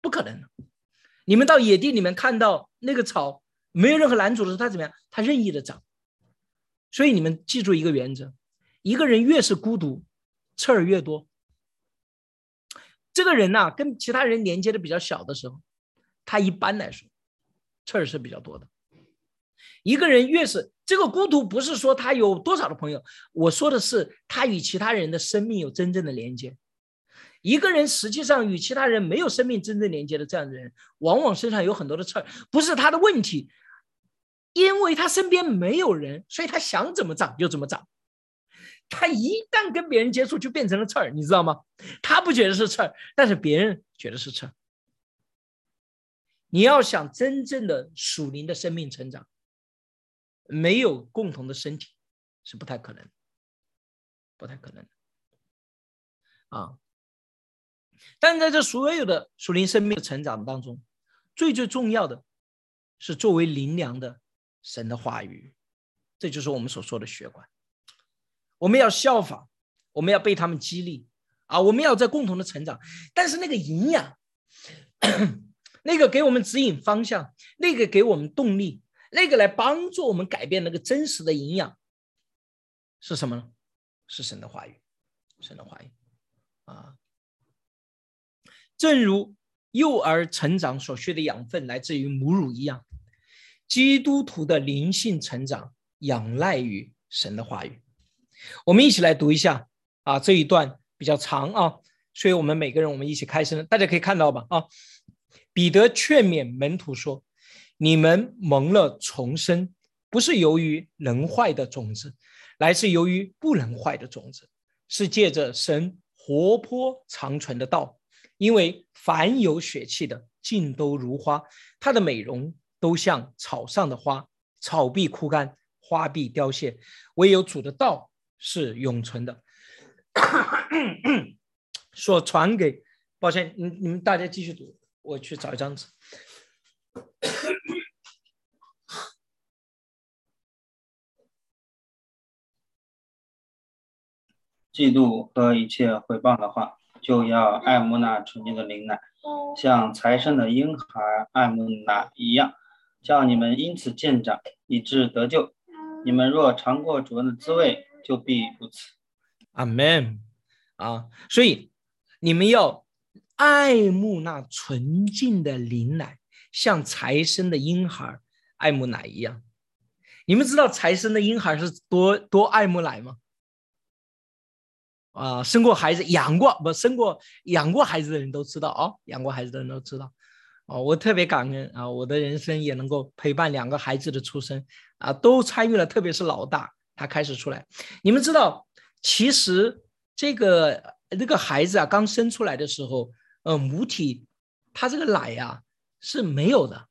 不可能的。你们到野地里面看到那个草。没有任何拦阻的时候，他怎么样？他任意的长。所以你们记住一个原则：一个人越是孤独，刺儿越多。这个人呐，跟其他人连接的比较小的时候，他一般来说刺儿是比较多的。一个人越是这个孤独，不是说他有多少的朋友，我说的是他与其他人的生命有真正的连接。一个人实际上与其他人没有生命真正连接的这样的人，往往身上有很多的刺儿，不是他的问题。因为他身边没有人，所以他想怎么长就怎么长。他一旦跟别人接触，就变成了刺儿，你知道吗？他不觉得是刺儿，但是别人觉得是刺儿。你要想真正的属灵的生命成长，没有共同的身体是不太可能，不太可能啊。但在这所有的属灵生命的成长当中，最最重要的是作为灵粮的神的话语，这就是我们所说的血管。我们要效仿，我们要被他们激励啊！我们要在共同的成长，但是那个营养，那个给我们指引方向，那个给我们动力，那个来帮助我们改变那个真实的营养，是什么呢？是神的话语，神的话语啊！正如幼儿成长所需的养分来自于母乳一样，基督徒的灵性成长仰赖于神的话语。我们一起来读一下啊，这一段比较长啊，所以我们每个人我们一起开声，大家可以看到吧？啊，彼得劝勉门徒说：“你们蒙了重生，不是由于能坏的种子，来自由于不能坏的种子，是借着神活泼长存的道。”因为凡有血气的，尽都如花，它的美容都像草上的花，草必枯干，花必凋谢，唯有主的道是永存的。所传给，抱歉，你你们大家继续读，我去找一张纸。嫉妒和一切诽谤的话。就要爱慕那纯净的灵奶，像财神的婴孩爱慕奶一样，叫你们因此见长，以致得救。你们若尝过主恩的滋味，就必如此。阿门。啊，所以你们要爱慕那纯净的灵奶，像财神的婴孩爱慕奶一样。你们知道财神的婴孩是多多爱慕奶吗？啊，生过孩子、养过不生过、养过孩子的人都知道啊，养过孩子的人都知道。哦，我特别感恩啊，我的人生也能够陪伴两个孩子的出生啊，都参与了，特别是老大他开始出来。你们知道，其实这个这个孩子啊，刚生出来的时候，呃，母体他这个奶呀是没有的，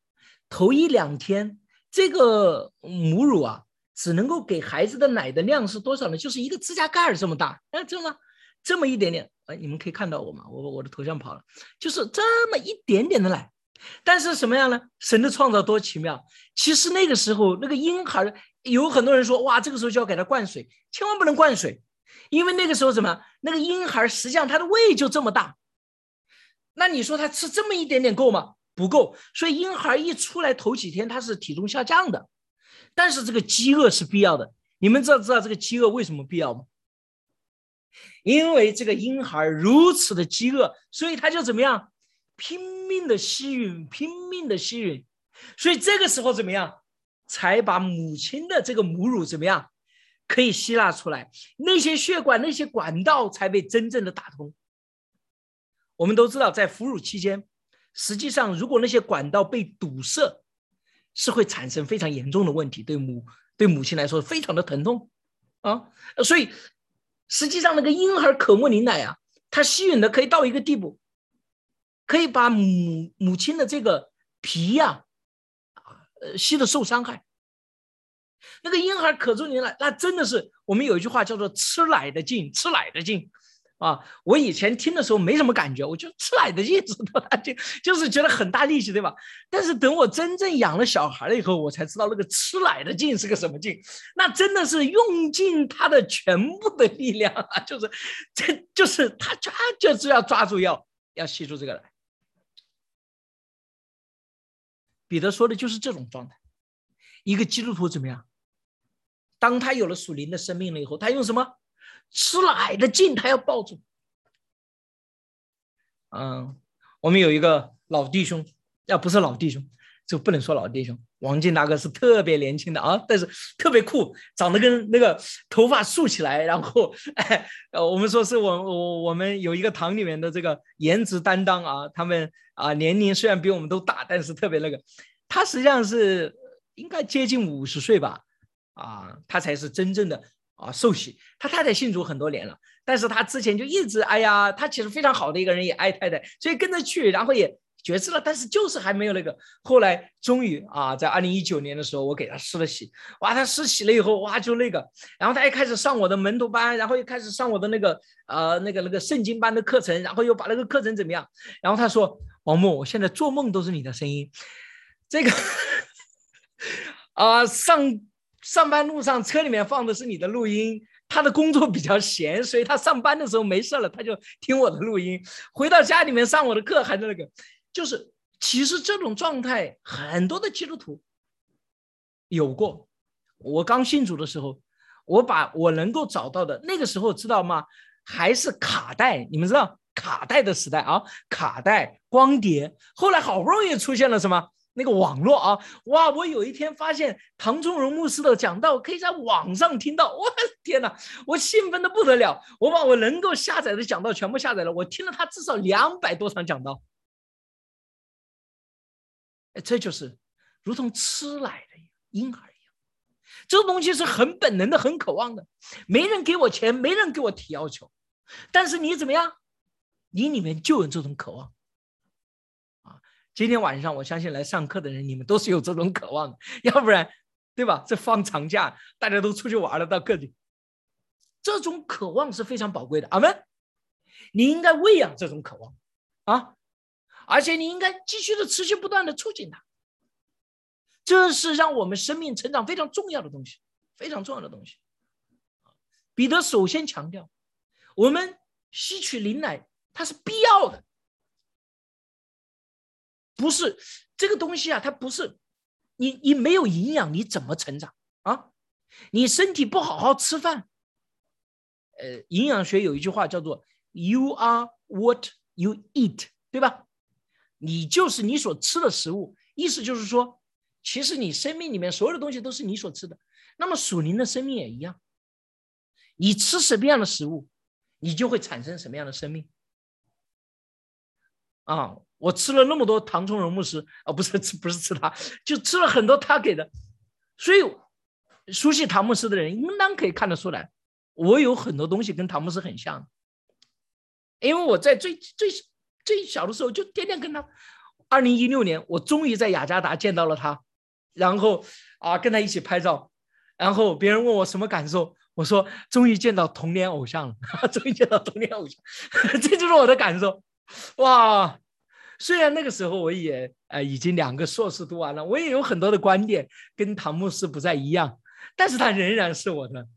头一两天这个母乳啊。只能够给孩子的奶的量是多少呢？就是一个指甲盖儿这么大，哎，这么这么一点点，哎，你们可以看到我吗？我我的头像跑了，就是这么一点点的奶。但是什么样呢？神的创造多奇妙！其实那个时候，那个婴孩有很多人说，哇，这个时候就要给他灌水，千万不能灌水，因为那个时候什么？那个婴孩实际上他的胃就这么大，那你说他吃这么一点点够吗？不够。所以婴孩一出来头几天他是体重下降的。但是这个饥饿是必要的，你们知道知道这个饥饿为什么必要吗？因为这个婴孩如此的饥饿，所以他就怎么样，拼命的吸吮，拼命的吸吮，所以这个时候怎么样，才把母亲的这个母乳怎么样，可以吸纳出来，那些血管、那些管道才被真正的打通。我们都知道，在哺乳期间，实际上如果那些管道被堵塞。是会产生非常严重的问题，对母对母亲来说非常的疼痛啊，所以实际上那个婴儿渴慕牛奶啊，它吸吮的可以到一个地步，可以把母母亲的这个皮呀啊吸的受伤害。那个婴儿渴住牛奶，那真的是我们有一句话叫做吃奶的劲，吃奶的劲。啊，我以前听的时候没什么感觉，我就吃奶的意思，就就是觉得很大力气，对吧？但是等我真正养了小孩了以后，我才知道那个吃奶的劲是个什么劲，那真的是用尽他的全部的力量啊，就是这就是他抓就是要抓住要要吸住这个奶。彼得说的就是这种状态，一个基督徒怎么样？当他有了属灵的生命了以后，他用什么？吃奶的劲，他要抱住。嗯，我们有一个老弟兄，要不是老弟兄，就不能说老弟兄。王进大哥是特别年轻的啊，但是特别酷，长得跟那个头发竖起来，然后，哎，我们说是我我我们有一个堂里面的这个颜值担当啊，他们啊年龄虽然比我们都大，但是特别那个，他实际上是应该接近五十岁吧，啊，他才是真正的。啊受洗。他太太信主很多年了，但是他之前就一直哎呀，他其实非常好的一个人，也爱太太，所以跟着去，然后也。觉知了，但是就是还没有那个。后来终于啊，在二零一九年的时候，我给他施了洗，哇，他施洗了以后，哇，就那个，然后他一开始上我的门徒班，然后又开始上我的那个呃那个那个圣经班的课程，然后又把那个课程怎么样？然后他说：“王木，我现在做梦都是你的声音，这个 啊上上班路上车里面放的是你的录音。他的工作比较闲，所以他上班的时候没事了，他就听我的录音，回到家里面上我的课还是那个。”就是，其实这种状态很多的基督徒有过。我刚信主的时候，我把我能够找到的那个时候知道吗？还是卡带，你们知道卡带的时代啊，卡带、光碟。后来好不容易出现了什么那个网络啊，哇！我有一天发现唐宗荣牧师的讲道可以在网上听到，我的天哪，我兴奋的不得了。我把我能够下载的讲道全部下载了，我听了他至少两百多场讲道。这就是如同吃奶的婴儿一样，这个东西是很本能的、很渴望的。没人给我钱，没人给我提要求，但是你怎么样？你里面就有这种渴望！今天晚上我相信来上课的人，你们都是有这种渴望的，要不然，对吧？这放长假，大家都出去玩了，到各地，这种渴望是非常宝贵的。阿门！你应该喂养这种渴望啊！而且你应该继续的、持续不断的促进它，这是让我们生命成长非常重要的东西，非常重要的东西。彼得首先强调，我们吸取灵奶，它是必要的，不是这个东西啊，它不是你你没有营养，你怎么成长啊？你身体不好好吃饭，呃，营养学有一句话叫做 “You are what you eat”，对吧？你就是你所吃的食物，意思就是说，其实你生命里面所有的东西都是你所吃的。那么属灵的生命也一样，你吃什么样的食物，你就会产生什么样的生命。啊，我吃了那么多唐崇荣牧师啊，不是吃不是吃他，就吃了很多他给的，所以熟悉唐牧师的人应当可以看得出来，我有很多东西跟唐牧师很像，因为我在最最。最小的时候就天天跟他。二零一六年，我终于在雅加达见到了他，然后啊跟他一起拍照，然后别人问我什么感受，我说终于见到童年偶像了，终于见到童年偶像，这就是我的感受。哇，虽然那个时候我也呃已经两个硕士读完了，我也有很多的观点跟唐牧师不再一样，但是他仍然是我的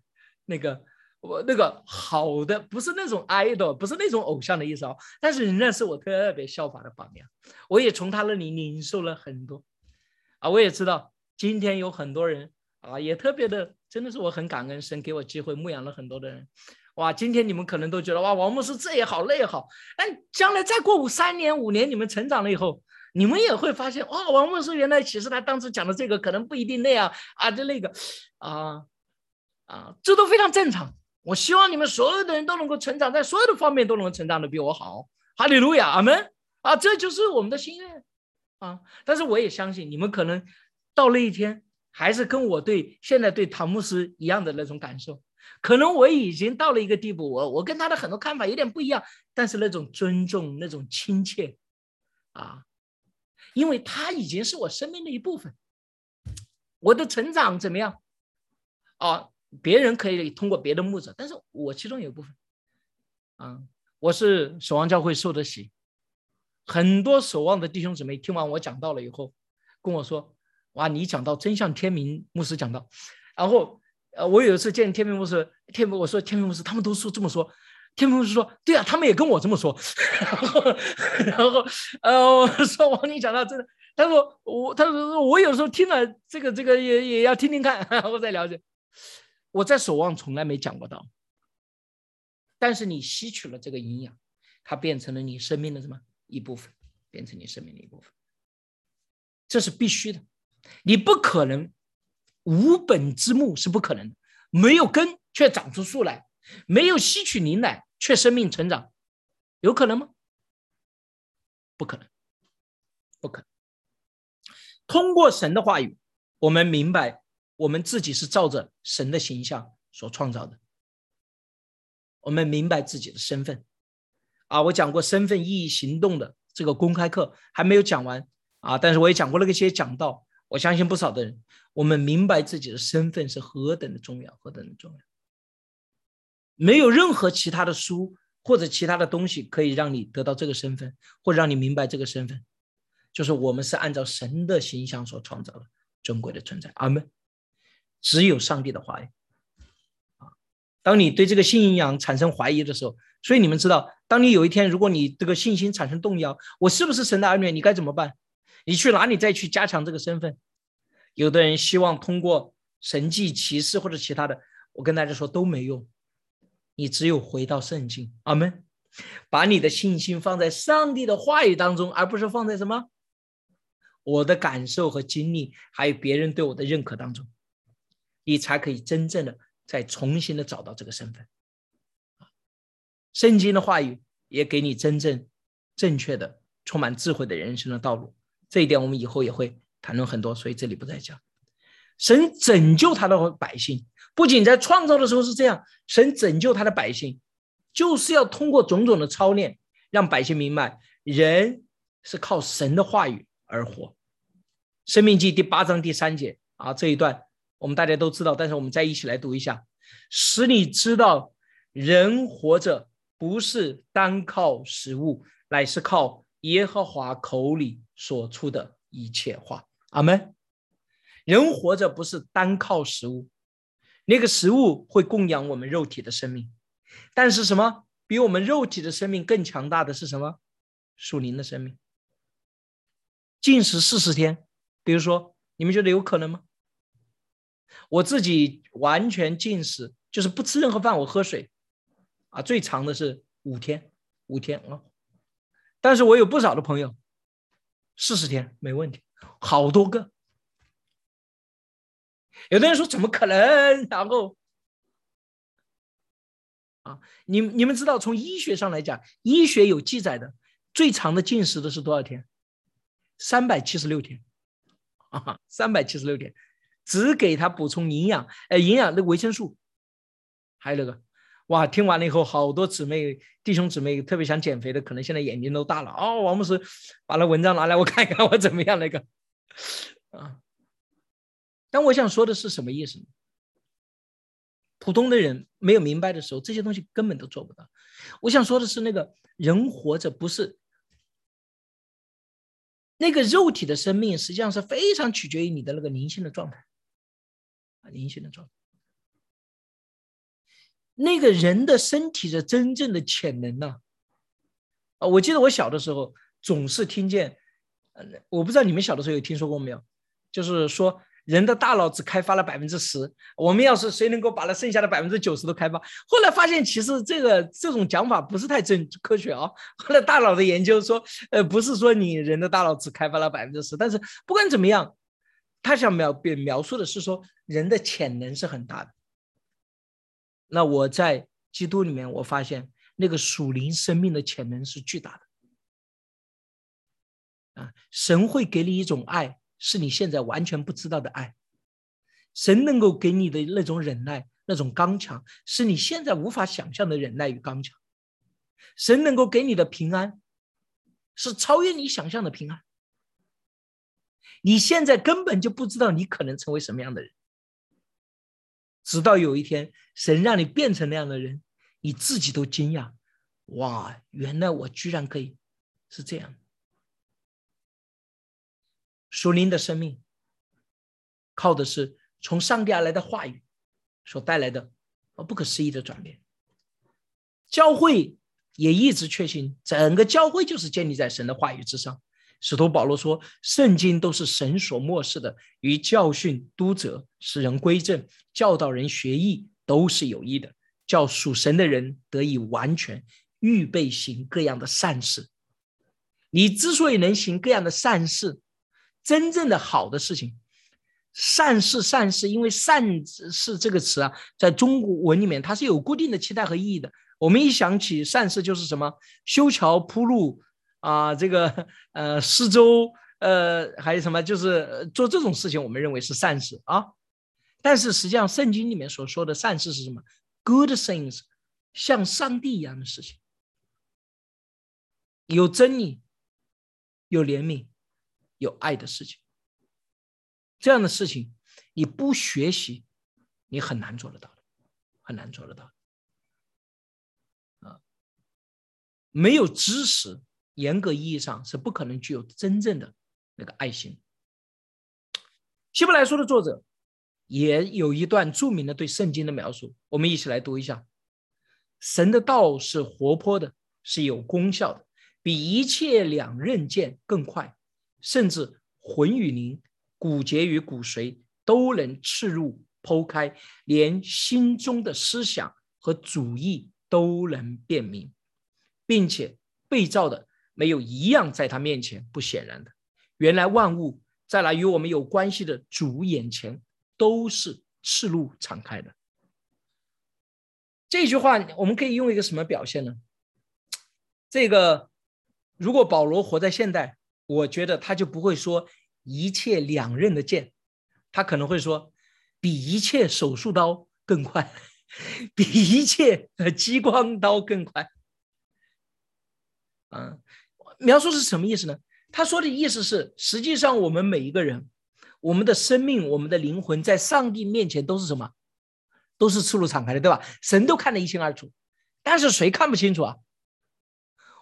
那个。我那个好的不是那种 idol，不是那种偶像的意思哦，但是仍然是我特别效法的榜样。我也从他那里领受了很多啊，我也知道今天有很多人啊，也特别的，真的是我很感恩神给我机会牧养了很多的人。哇，今天你们可能都觉得哇，王牧师这也好那也好，但将来再过五三年五年，你们成长了以后，你们也会发现哇，王牧师原来其实他当时讲的这个可能不一定那样啊，就那个啊啊，这都非常正常。我希望你们所有的人都能够成长，在所有的方面都能成长的比我好。哈利路亚，阿门啊！这就是我们的心愿啊！但是我也相信你们可能到那一天，还是跟我对现在对唐牧师一样的那种感受。可能我已经到了一个地步，我我跟他的很多看法有点不一样，但是那种尊重、那种亲切啊，因为他已经是我生命的一部分。我的成长怎么样啊？别人可以通过别的牧者，但是我其中有部分，啊，我是守望教会受的洗，很多守望的弟兄姊妹听完我讲到了以后，跟我说，哇，你讲到真像天明牧师讲到，然后，呃，我有一次见天明牧师，天明我说天明牧师，他们都说这么说，天明牧师说，对啊，他们也跟我这么说，然后，然后，呃，我说王你讲到真的，他说我，他说我有时候听了这个这个也也要听听看，然后再了解。我在守望从来没讲过道，但是你吸取了这个营养，它变成了你生命的什么一部分，变成你生命的一部分，这是必须的。你不可能无本之木是不可能的，没有根却长出树来，没有吸取灵奶却生命成长，有可能吗？不可能，不可能。通过神的话语，我们明白。我们自己是照着神的形象所创造的。我们明白自己的身份啊！我讲过身份意义行动的这个公开课还没有讲完啊，但是我也讲过那个些讲到，我相信不少的人，我们明白自己的身份是何等的重要，何等的重要。没有任何其他的书或者其他的东西可以让你得到这个身份，或者让你明白这个身份，就是我们是按照神的形象所创造的尊贵的存在。阿门。只有上帝的话语。当你对这个信仰产生怀疑的时候，所以你们知道，当你有一天，如果你这个信心产生动摇，我是不是神的儿女？你该怎么办？你去哪里再去加强这个身份？有的人希望通过神迹奇事或者其他的，我跟大家说都没用。你只有回到圣经，阿门。把你的信心放在上帝的话语当中，而不是放在什么我的感受和经历，还有别人对我的认可当中，你才可以真正的。再重新的找到这个身份，圣经的话语也给你真正正确的、充满智慧的人生的道路。这一点我们以后也会谈论很多，所以这里不再讲。神拯救他的百姓，不仅在创造的时候是这样，神拯救他的百姓，就是要通过种种的操练，让百姓明白人是靠神的话语而活。生命记第八章第三节啊，这一段。我们大家都知道，但是我们再一起来读一下，使你知道，人活着不是单靠食物，乃是靠耶和华口里所出的一切话。阿门。人活着不是单靠食物，那个食物会供养我们肉体的生命，但是什么比我们肉体的生命更强大的是什么？属灵的生命。禁食四十天，比如说，你们觉得有可能吗？我自己完全禁食，就是不吃任何饭，我喝水，啊，最长的是五天，五天啊。但是我有不少的朋友，四十天没问题，好多个。有的人说怎么可能？然后，啊，你你们知道，从医学上来讲，医学有记载的最长的禁食的是多少天？三百七十六天，啊，三百七十六天。只给他补充营养，哎，营养的维生素，还有那个，哇！听完了以后，好多姊妹、弟兄姊妹特别想减肥的，可能现在眼睛都大了。哦，王牧师，把那文章拿来，我看一看我怎么样那个啊。但我想说的是什么意思？普通的人没有明白的时候，这些东西根本都做不到。我想说的是，那个人活着不是那个肉体的生命，实际上是非常取决于你的那个灵性的状态。啊，灵性的状态，那个人的身体的真正的潜能呢？啊，我记得我小的时候总是听见，呃，我不知道你们小的时候有听说过没有？就是说人的大脑只开发了百分之十，我们要是谁能够把那剩下的百分之九十都开发？后来发现其实这个这种讲法不是太正科学啊。后来大脑的研究说，呃，不是说你人的大脑只开发了百分之十，但是不管怎么样。他想描表描述的是说，人的潜能是很大的。那我在基督里面，我发现那个属灵生命的潜能是巨大的。啊，神会给你一种爱，是你现在完全不知道的爱。神能够给你的那种忍耐、那种刚强，是你现在无法想象的忍耐与刚强。神能够给你的平安，是超越你想象的平安。你现在根本就不知道你可能成为什么样的人，直到有一天神让你变成那样的人，你自己都惊讶，哇，原来我居然可以是这样。属灵的生命，靠的是从上帝而来的话语所带来的不可思议的转变。教会也一直确信，整个教会就是建立在神的话语之上。使徒保罗说：“圣经都是神所漠视的，与教训、督责、使人归正、教导人学艺，都是有益的，叫属神的人得以完全，预备行各样的善事。你之所以能行各样的善事，真正的好的事情，善事善事，因为善事这个词啊，在中国文里面它是有固定的期待和意义的。我们一想起善事，就是什么修桥铺路。”啊，这个呃，施粥，呃，还有什么？就是做这种事情，我们认为是善事啊。但是实际上，圣经里面所说的善事是什么？Good things，像上帝一样的事情，有真理，有怜悯，有爱的事情。这样的事情，你不学习，你很难做得到的，很难做得到。啊，没有知识，严格意义上是不可能具有真正的那个爱心。希伯来书的作者。也有一段著名的对圣经的描述，我们一起来读一下：神的道是活泼的，是有功效的，比一切两刃剑更快，甚至魂与灵、骨节与骨髓都能刺入剖开，连心中的思想和主意都能辨明，并且被造的没有一样在他面前不显然的。原来万物在那与我们有关系的主眼前。都是赤露敞开的。这句话我们可以用一个什么表现呢？这个如果保罗活在现代，我觉得他就不会说一切两刃的剑，他可能会说比一切手术刀更快，比一切激光刀更快。啊，描述是什么意思呢？他说的意思是，实际上我们每一个人。我们的生命，我们的灵魂，在上帝面前都是什么？都是赤露敞开的，对吧？神都看得一清二楚，但是谁看不清楚啊？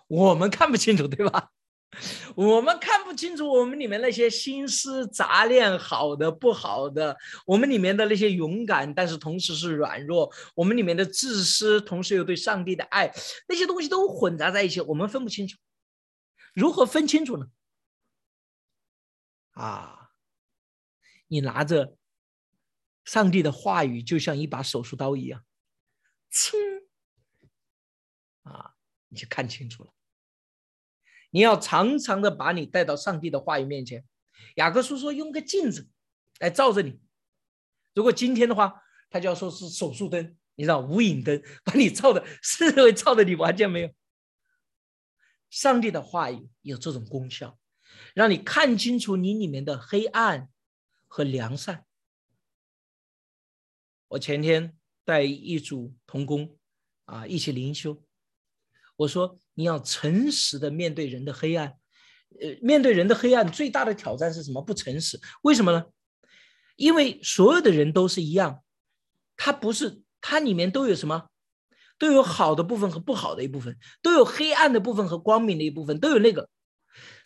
我们看不清楚，对吧？我们看不清楚我们里面那些心思杂念，好的不好的，我们里面的那些勇敢，但是同时是软弱，我们里面的自私，同时又对上帝的爱，那些东西都混杂在一起，我们分不清楚。如何分清楚呢？啊？你拿着上帝的话语，就像一把手术刀一样，呲啊，你就看清楚了。你要常常的把你带到上帝的话语面前。雅各书说，用个镜子来照着你。如果今天的话，他就要说是手术灯，你知道无影灯，把你照的是会照的你完全没有。上帝的话语有这种功效，让你看清楚你里面的黑暗。和良善。我前天带一组童工啊一起灵修，我说你要诚实的面对人的黑暗，呃，面对人的黑暗最大的挑战是什么？不诚实。为什么呢？因为所有的人都是一样，他不是，他里面都有什么？都有好的部分和不好的一部分，都有黑暗的部分和光明的一部分，都有那个。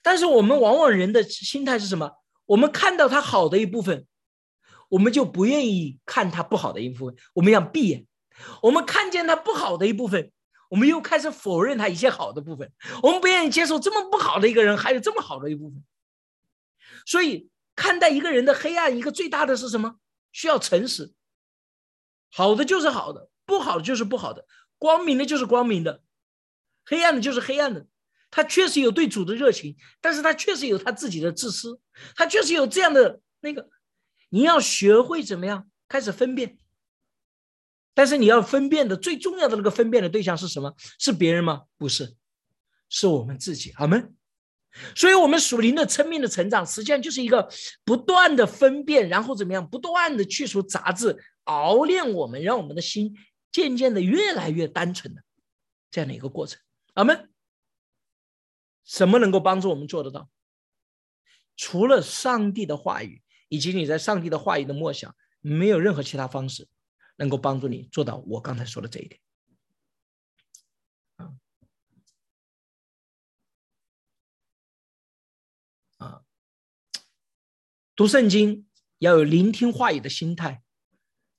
但是我们往往人的心态是什么？我们看到他好的一部分，我们就不愿意看他不好的一部分，我们要闭眼。我们看见他不好的一部分，我们又开始否认他一些好的部分。我们不愿意接受这么不好的一个人，还有这么好的一部分。所以，看待一个人的黑暗，一个最大的是什么？需要诚实。好的就是好的，不好的就是不好的，光明的就是光明的，黑暗的就是黑暗的。他确实有对主的热情，但是他确实有他自己的自私，他确实有这样的那个，你要学会怎么样开始分辨。但是你要分辨的最重要的那个分辨的对象是什么？是别人吗？不是，是我们自己。好吗？所以，我们属灵的生命的成长，实际上就是一个不断的分辨，然后怎么样，不断的去除杂质，熬练我们，让我们的心渐渐的越来越单纯的这样的一个过程。阿门。什么能够帮助我们做得到？除了上帝的话语，以及你在上帝的话语的默想，没有任何其他方式能够帮助你做到我刚才说的这一点。啊啊，读圣经要有聆听话语的心态。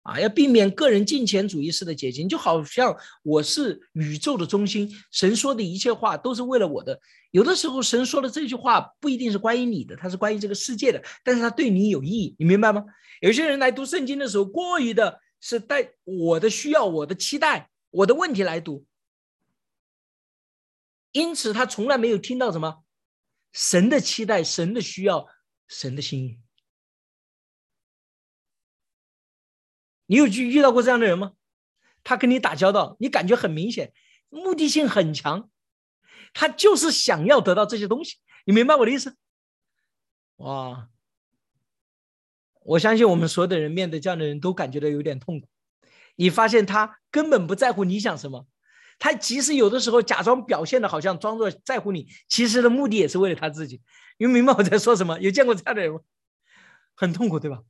啊，要避免个人金钱主义式的解经，就好像我是宇宙的中心，神说的一切话都是为了我的。有的时候，神说的这句话不一定是关于你的，它是关于这个世界的，但是它对你有意义，你明白吗？有些人来读圣经的时候，过于的是带我的需要、我的期待、我的问题来读，因此他从来没有听到什么神的期待、神的需要、神的心意。你有去遇到过这样的人吗？他跟你打交道，你感觉很明显，目的性很强，他就是想要得到这些东西。你明白我的意思？哇！我相信我们所有的人面对这样的人都感觉到有点痛苦。你发现他根本不在乎你想什么，他即使有的时候假装表现的好像装作在乎你，其实的目的也是为了他自己。你明白我在说什么？有见过这样的人吗？很痛苦，对吧？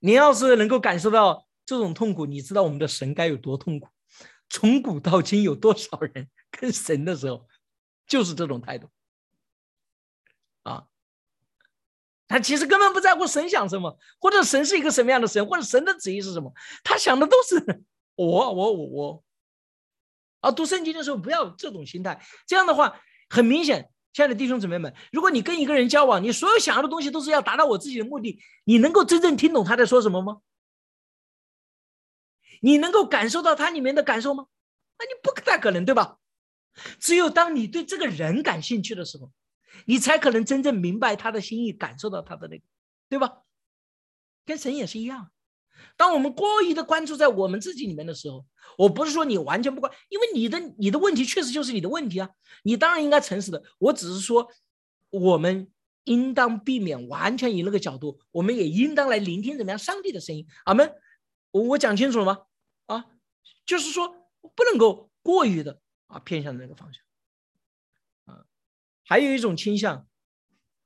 你要是能够感受到这种痛苦，你知道我们的神该有多痛苦。从古到今，有多少人跟神的时候就是这种态度啊？他其实根本不在乎神想什么，或者神是一个什么样的神，或者神的旨意是什么，他想的都是 我我我我。啊，读圣经的时候不要这种心态，这样的话很明显。亲爱的弟兄姊妹们，如果你跟一个人交往，你所有想要的东西都是要达到我自己的目的，你能够真正听懂他在说什么吗？你能够感受到他里面的感受吗？那你不太可能，对吧？只有当你对这个人感兴趣的时候，你才可能真正明白他的心意，感受到他的那个，对吧？跟神也是一样。当我们过于的关注在我们自己里面的时候，我不是说你完全不关，因为你的你的问题确实就是你的问题啊，你当然应该诚实的。我只是说，我们应当避免完全以那个角度，我们也应当来聆听怎么样上帝的声音。阿门。我我讲清楚了吗？啊，就是说不能够过于的啊偏向那个方向。啊，还有一种倾向，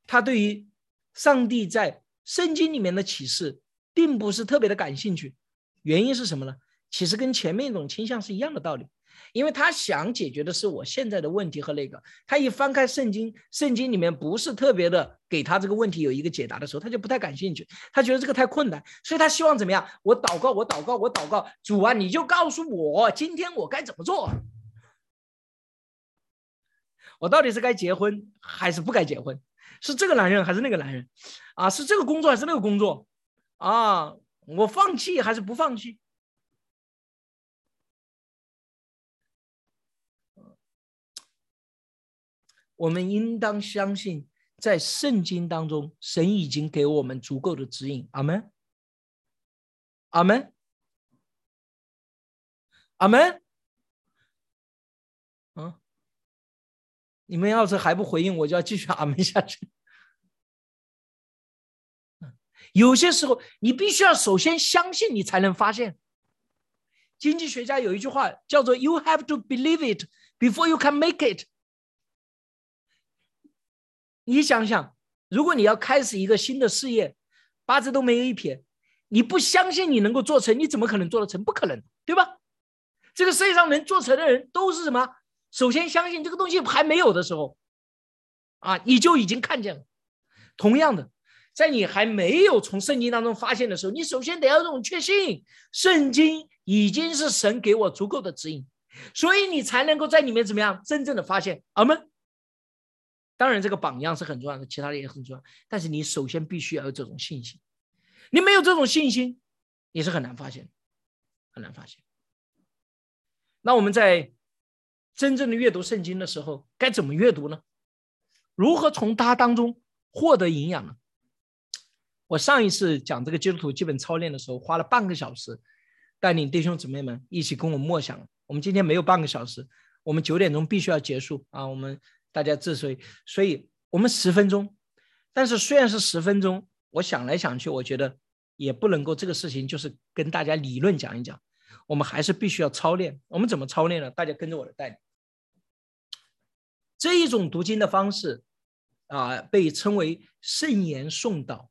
他对于上帝在圣经里面的启示。并不是特别的感兴趣，原因是什么呢？其实跟前面一种倾向是一样的道理，因为他想解决的是我现在的问题和那个，他一翻开圣经，圣经里面不是特别的给他这个问题有一个解答的时候，他就不太感兴趣，他觉得这个太困难，所以他希望怎么样？我祷告，我祷告，我祷告，主啊，你就告诉我今天我该怎么做？我到底是该结婚还是不该结婚？是这个男人还是那个男人？啊，是这个工作还是那个工作？啊，我放弃还是不放弃？我们应当相信，在圣经当中，神已经给我们足够的指引。阿门，阿门，阿门。嗯，你们要是还不回应，我就要继续阿门下去。有些时候，你必须要首先相信，你才能发现。经济学家有一句话叫做 “You have to believe it before you can make it”。你想想，如果你要开始一个新的事业，八字都没有一撇，你不相信你能够做成，你怎么可能做得成？不可能，对吧？这个世界上能做成的人都是什么？首先相信这个东西还没有的时候，啊，你就已经看见了。同样的。在你还没有从圣经当中发现的时候，你首先得要这种确信，圣经已经是神给我足够的指引，所以你才能够在里面怎么样真正的发现。阿门。当然，这个榜样是很重要的，其他的也很重要，但是你首先必须要有这种信心。你没有这种信心，你是很难发现，很难发现。那我们在真正的阅读圣经的时候，该怎么阅读呢？如何从它当中获得营养呢？我上一次讲这个基督徒基本操练的时候，花了半个小时，带领弟兄姊妹们一起跟我默想。我们今天没有半个小时，我们九点钟必须要结束啊！我们大家之所以，所以我们十分钟。但是虽然是十分钟，我想来想去，我觉得也不能够这个事情就是跟大家理论讲一讲，我们还是必须要操练。我们怎么操练呢？大家跟着我的带领。这一种读经的方式啊，被称为圣言诵导。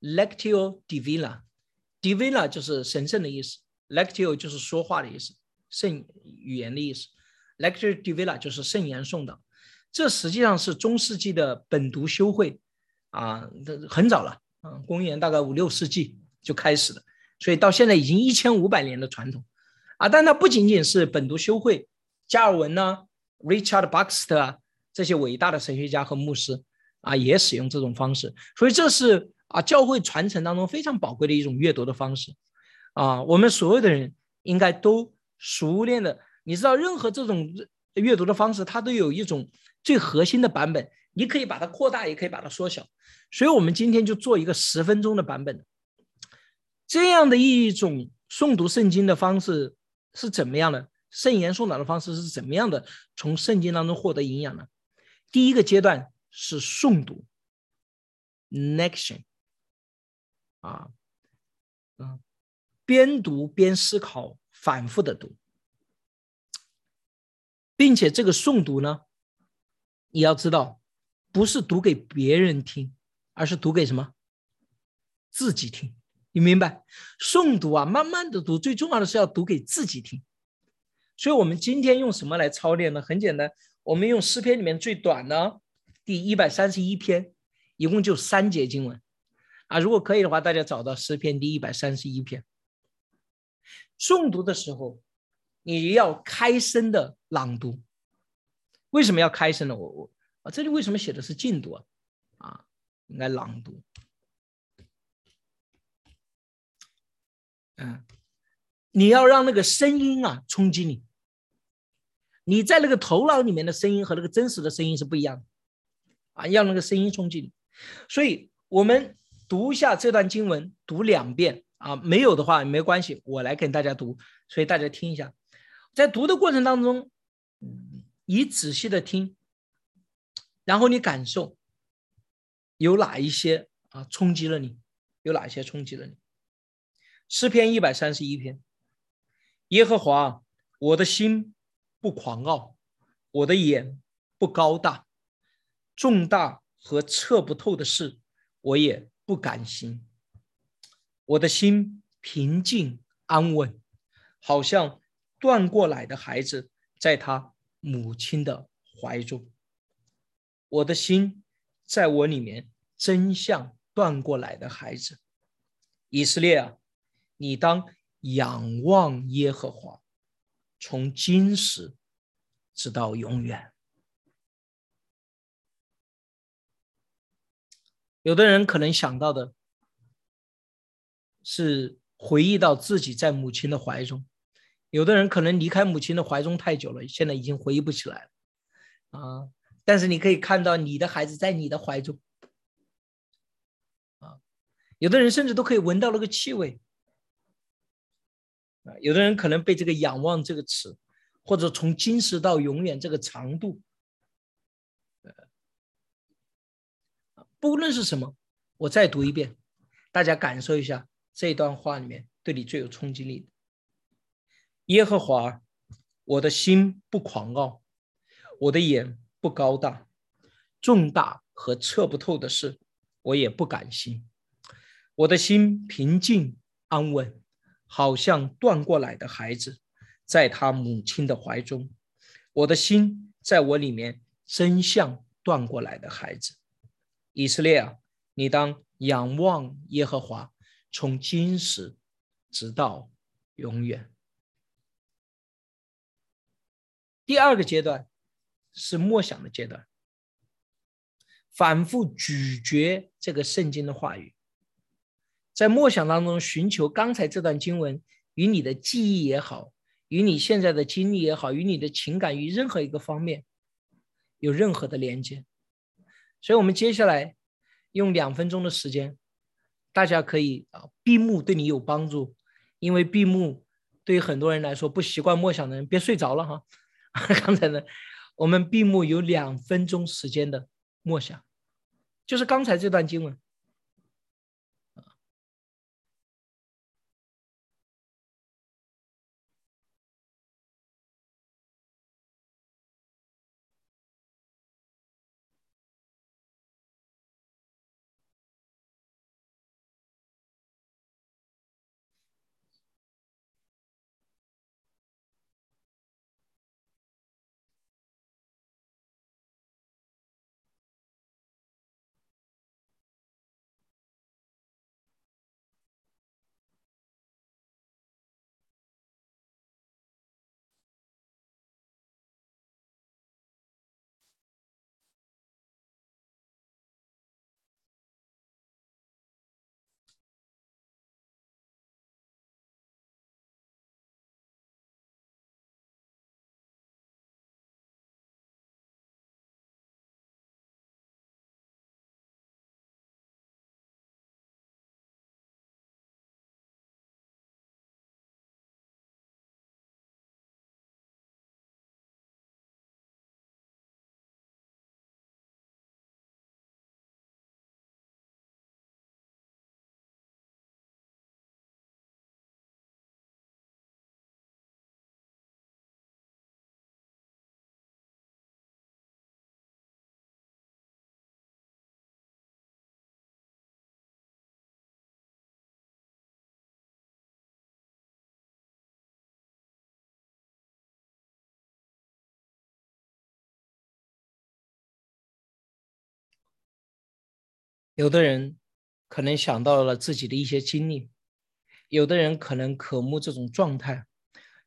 Lectio Divina，Divina 就是神圣的意思，Lectio 就是说话的意思，圣语言的意思，Lectio Divina 就是圣言诵导。这实际上是中世纪的本读修会啊，这很早了，嗯，公元大概五六世纪就开始了，所以到现在已经一千五百年的传统啊。但它不仅仅是本读修会，加尔文呢，Richard Baxter 啊，这些伟大的神学家和牧师啊，也使用这种方式，所以这是。啊，教会传承当中非常宝贵的一种阅读的方式，啊，我们所有的人应该都熟练的。你知道，任何这种阅读的方式，它都有一种最核心的版本，你可以把它扩大，也可以把它缩小。所以，我们今天就做一个十分钟的版本。这样的一种诵读圣经的方式是怎么样的？圣言诵导的方式是怎么样的？从圣经当中获得营养呢？第一个阶段是诵读，nection。啊，嗯，边读边思考，反复的读，并且这个诵读呢，你要知道，不是读给别人听，而是读给什么？自己听。你明白？诵读啊，慢慢的读，最重要的是要读给自己听。所以，我们今天用什么来操练呢？很简单，我们用诗篇里面最短的第一百三十一篇，一共就三节经文啊。如果可以的话，大家找到诗篇第一百三十一篇。诵读的时候，你要开声的朗读。为什么要开声呢？我我啊，这里为什么写的是静读啊？啊，应该朗读。嗯，你要让那个声音啊冲击你。你在那个头脑里面的声音和那个真实的声音是不一样的，啊，要那个声音冲击你。所以，我们读一下这段经文，读两遍啊，没有的话没关系，我来跟大家读。所以大家听一下，在读的过程当中，你仔细的听，然后你感受有哪一些啊冲击了你，有哪些冲击了你。诗篇一百三十一篇，耶和华，我的心不狂傲，我的眼不高大，重大和测不透的事，我也不敢行。我的心平静安稳，好像断过来的孩子在他母亲的怀中。我的心在我里面，真像断过来的孩子。以色列啊！你当仰望耶和华，从今时直到永远。有的人可能想到的是回忆到自己在母亲的怀中，有的人可能离开母亲的怀中太久了，现在已经回忆不起来了。啊！但是你可以看到你的孩子在你的怀中。啊！有的人甚至都可以闻到那个气味。有的人可能被这个“仰望”这个词，或者从今时到永远这个长度，不论是什么，我再读一遍，大家感受一下这段话里面对你最有冲击力的。耶和华，我的心不狂傲，我的眼不高大，重大和测不透的事，我也不敢心。我的心平静安稳。好像断过来的孩子，在他母亲的怀中，我的心在我里面，真像断过来的孩子。以色列啊，你当仰望耶和华，从今时直到永远。第二个阶段是默想的阶段，反复咀嚼这个圣经的话语。在默想当中寻求刚才这段经文与你的记忆也好，与你现在的经历也好，与你的情感与任何一个方面有任何的连接。所以，我们接下来用两分钟的时间，大家可以啊闭目，对你有帮助。因为闭目对于很多人来说不习惯默想的人，别睡着了哈。刚才呢，我们闭目有两分钟时间的默想，就是刚才这段经文。有的人可能想到了自己的一些经历，有的人可能渴慕这种状态，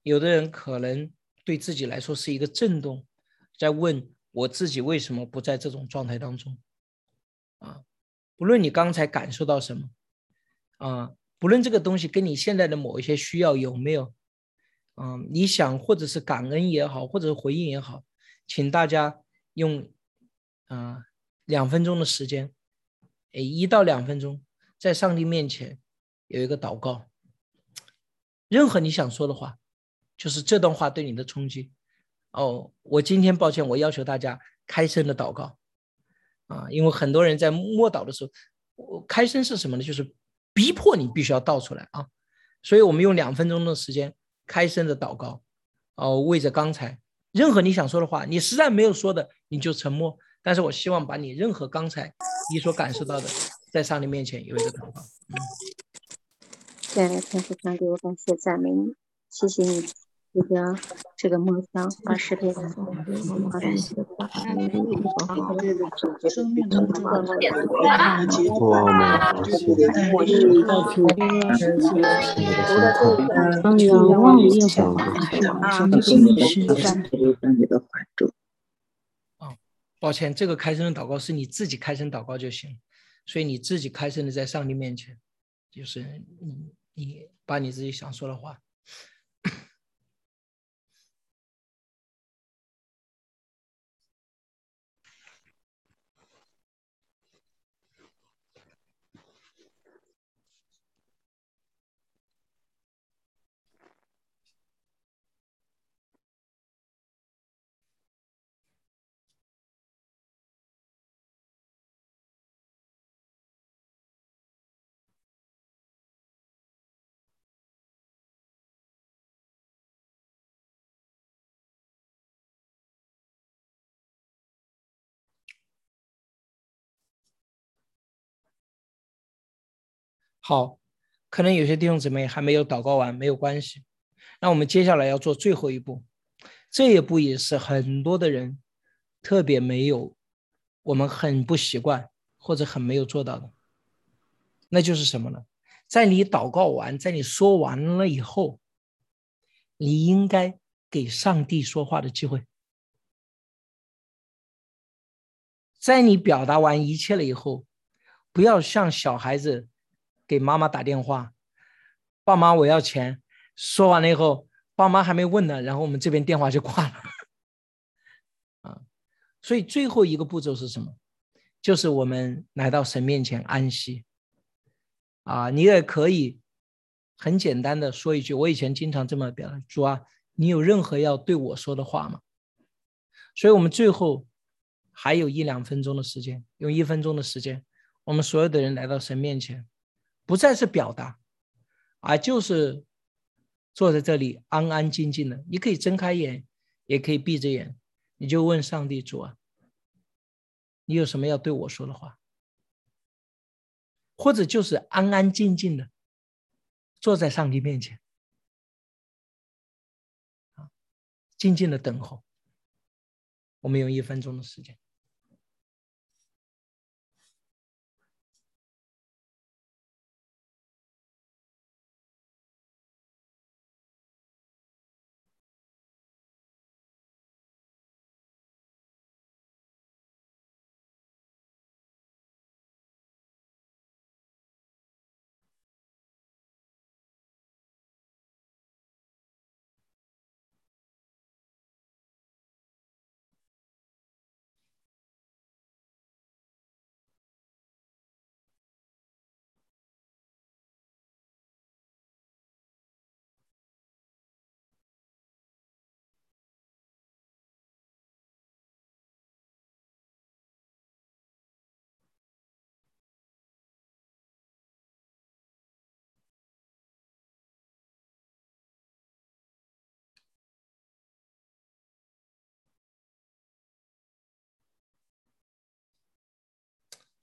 有的人可能对自己来说是一个震动，在问我自己为什么不在这种状态当中？啊，不论你刚才感受到什么，啊，不论这个东西跟你现在的某一些需要有没有，嗯，你想或者是感恩也好，或者是回应也好，请大家用啊两分钟的时间。诶，一到两分钟，在上帝面前有一个祷告。任何你想说的话，就是这段话对你的冲击。哦，我今天抱歉，我要求大家开声的祷告啊，因为很多人在默祷的时候，我开声是什么呢？就是逼迫你必须要倒出来啊。所以我们用两分钟的时间开声的祷告。哦，为着刚才任何你想说的话，你实在没有说的，你就沉默。但是我希望把你任何刚才你所感受到的，在上帝面前有一个祷告。嗯。亲爱的天父上帝，我感谢赞美你，谢谢你这个这个梦想把视频送给我，感谢把你的生命中的各点的结果，我是一个主的望耶和华，生命是上帝的怀中。抱歉，这个开声的祷告是你自己开声祷告就行，所以你自己开声的在上帝面前，就是你你把你自己想说的话。好，可能有些弟兄姊妹还没有祷告完，没有关系。那我们接下来要做最后一步，这一步也是很多的人特别没有，我们很不习惯或者很没有做到的，那就是什么呢？在你祷告完，在你说完了以后，你应该给上帝说话的机会。在你表达完一切了以后，不要像小孩子。给妈妈打电话，爸妈我要钱。说完了以后，爸妈还没问呢，然后我们这边电话就挂了。啊，所以最后一个步骤是什么？就是我们来到神面前安息。啊，你也可以很简单的说一句，我以前经常这么表达：主啊，你有任何要对我说的话吗？所以我们最后还有一两分钟的时间，用一分钟的时间，我们所有的人来到神面前。不再是表达，而就是坐在这里安安静静的。你可以睁开眼，也可以闭着眼，你就问上帝主啊，你有什么要对我说的话？或者就是安安静静的坐在上帝面前，静静的等候。我们用一分钟的时间。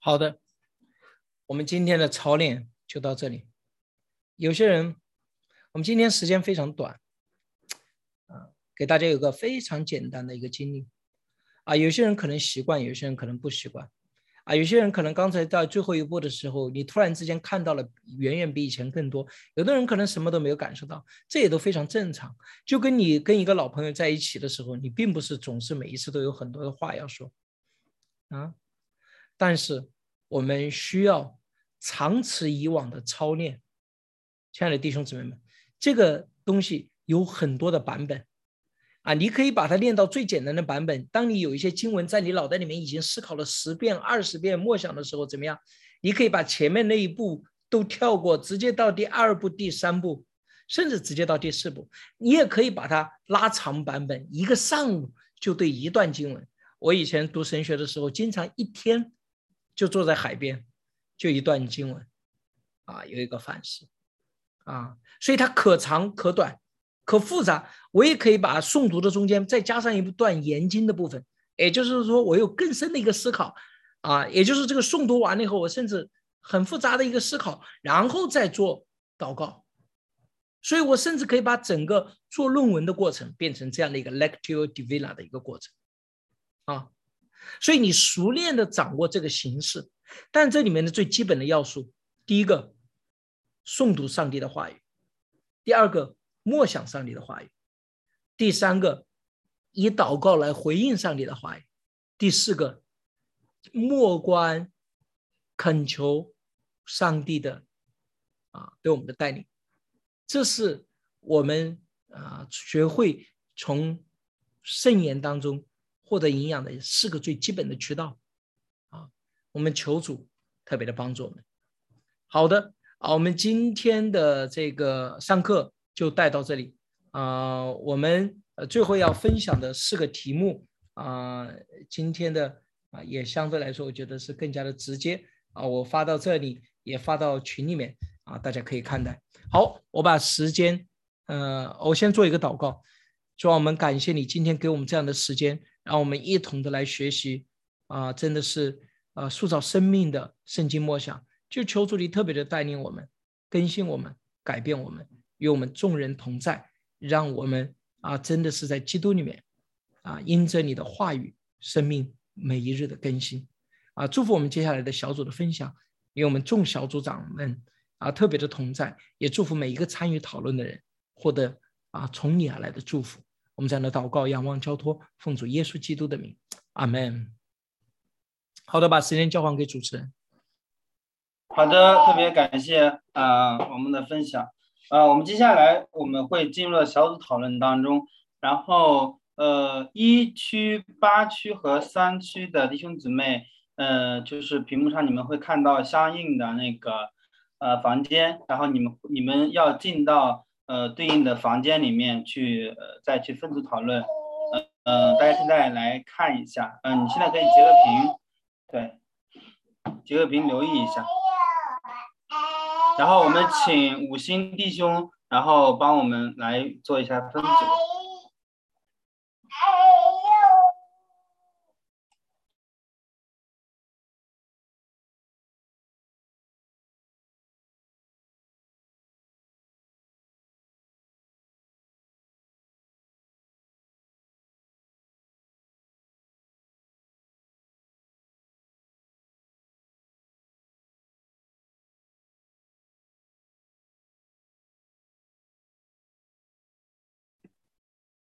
好的，我们今天的操练就到这里。有些人，我们今天时间非常短，啊，给大家有个非常简单的一个经历，啊，有些人可能习惯，有些人可能不习惯，啊，有些人可能刚才到最后一步的时候，你突然之间看到了远远比以前更多。有的人可能什么都没有感受到，这也都非常正常。就跟你跟一个老朋友在一起的时候，你并不是总是每一次都有很多的话要说啊，但是我们需要长此以往的操练。亲爱的弟兄姊妹们，这个东西有很多的版本。啊，你可以把它练到最简单的版本。当你有一些经文在你脑袋里面已经思考了十遍、二十遍默想的时候，怎么样？你可以把前面那一步都跳过，直接到第二步、第三步，甚至直接到第四步。你也可以把它拉长版本，一个上午就对一段经文。我以前读神学的时候，经常一天就坐在海边，就一段经文，啊，有一个反思，啊，所以它可长可短。可复杂，我也可以把诵读的中间再加上一段研经的部分，也就是说，我有更深的一个思考，啊，也就是这个诵读完了以后，我甚至很复杂的一个思考，然后再做祷告，所以我甚至可以把整个做论文的过程变成这样的一个 lectio divina 的一个过程，啊，所以你熟练的掌握这个形式，但这里面的最基本的要素，第一个，诵读上帝的话语，第二个。默想上帝的话语，第三个，以祷告来回应上帝的话语，第四个，默观恳求上帝的啊对我们的带领，这是我们啊学会从圣言当中获得营养的四个最基本的渠道啊，我们求主特别的帮助我们。好的啊，我们今天的这个上课。就带到这里啊，我们最后要分享的四个题目啊，今天的啊也相对来说，我觉得是更加的直接啊，我发到这里，也发到群里面啊，大家可以看待。好，我把时间，呃，我先做一个祷告，主啊，我们感谢你今天给我们这样的时间，让我们一同的来学习啊，真的是呃塑造生命的圣经默想，就求主你特别的带领我们，更新我们，改变我们。与我们众人同在，让我们啊，真的是在基督里面啊，因着你的话语，生命每一日的更新啊，祝福我们接下来的小组的分享，与我们众小组长们啊特别的同在，也祝福每一个参与讨论的人获得啊从你而来的祝福。我们在那祷告、仰望、交托，奉主耶稣基督的名，阿门。好的，把时间交还给主持人。好的，特别感谢啊我们的分享。呃，我们接下来我们会进入到小组讨论当中，然后呃，一区、八区和三区的弟兄姊妹，呃，就是屏幕上你们会看到相应的那个呃房间，然后你们你们要进到呃对应的房间里面去，呃，再去分组讨论。呃，大家现在来看一下，嗯，你现在可以截个屏，对，截个屏留意一下。然后我们请五星弟兄，然后帮我们来做一下分组。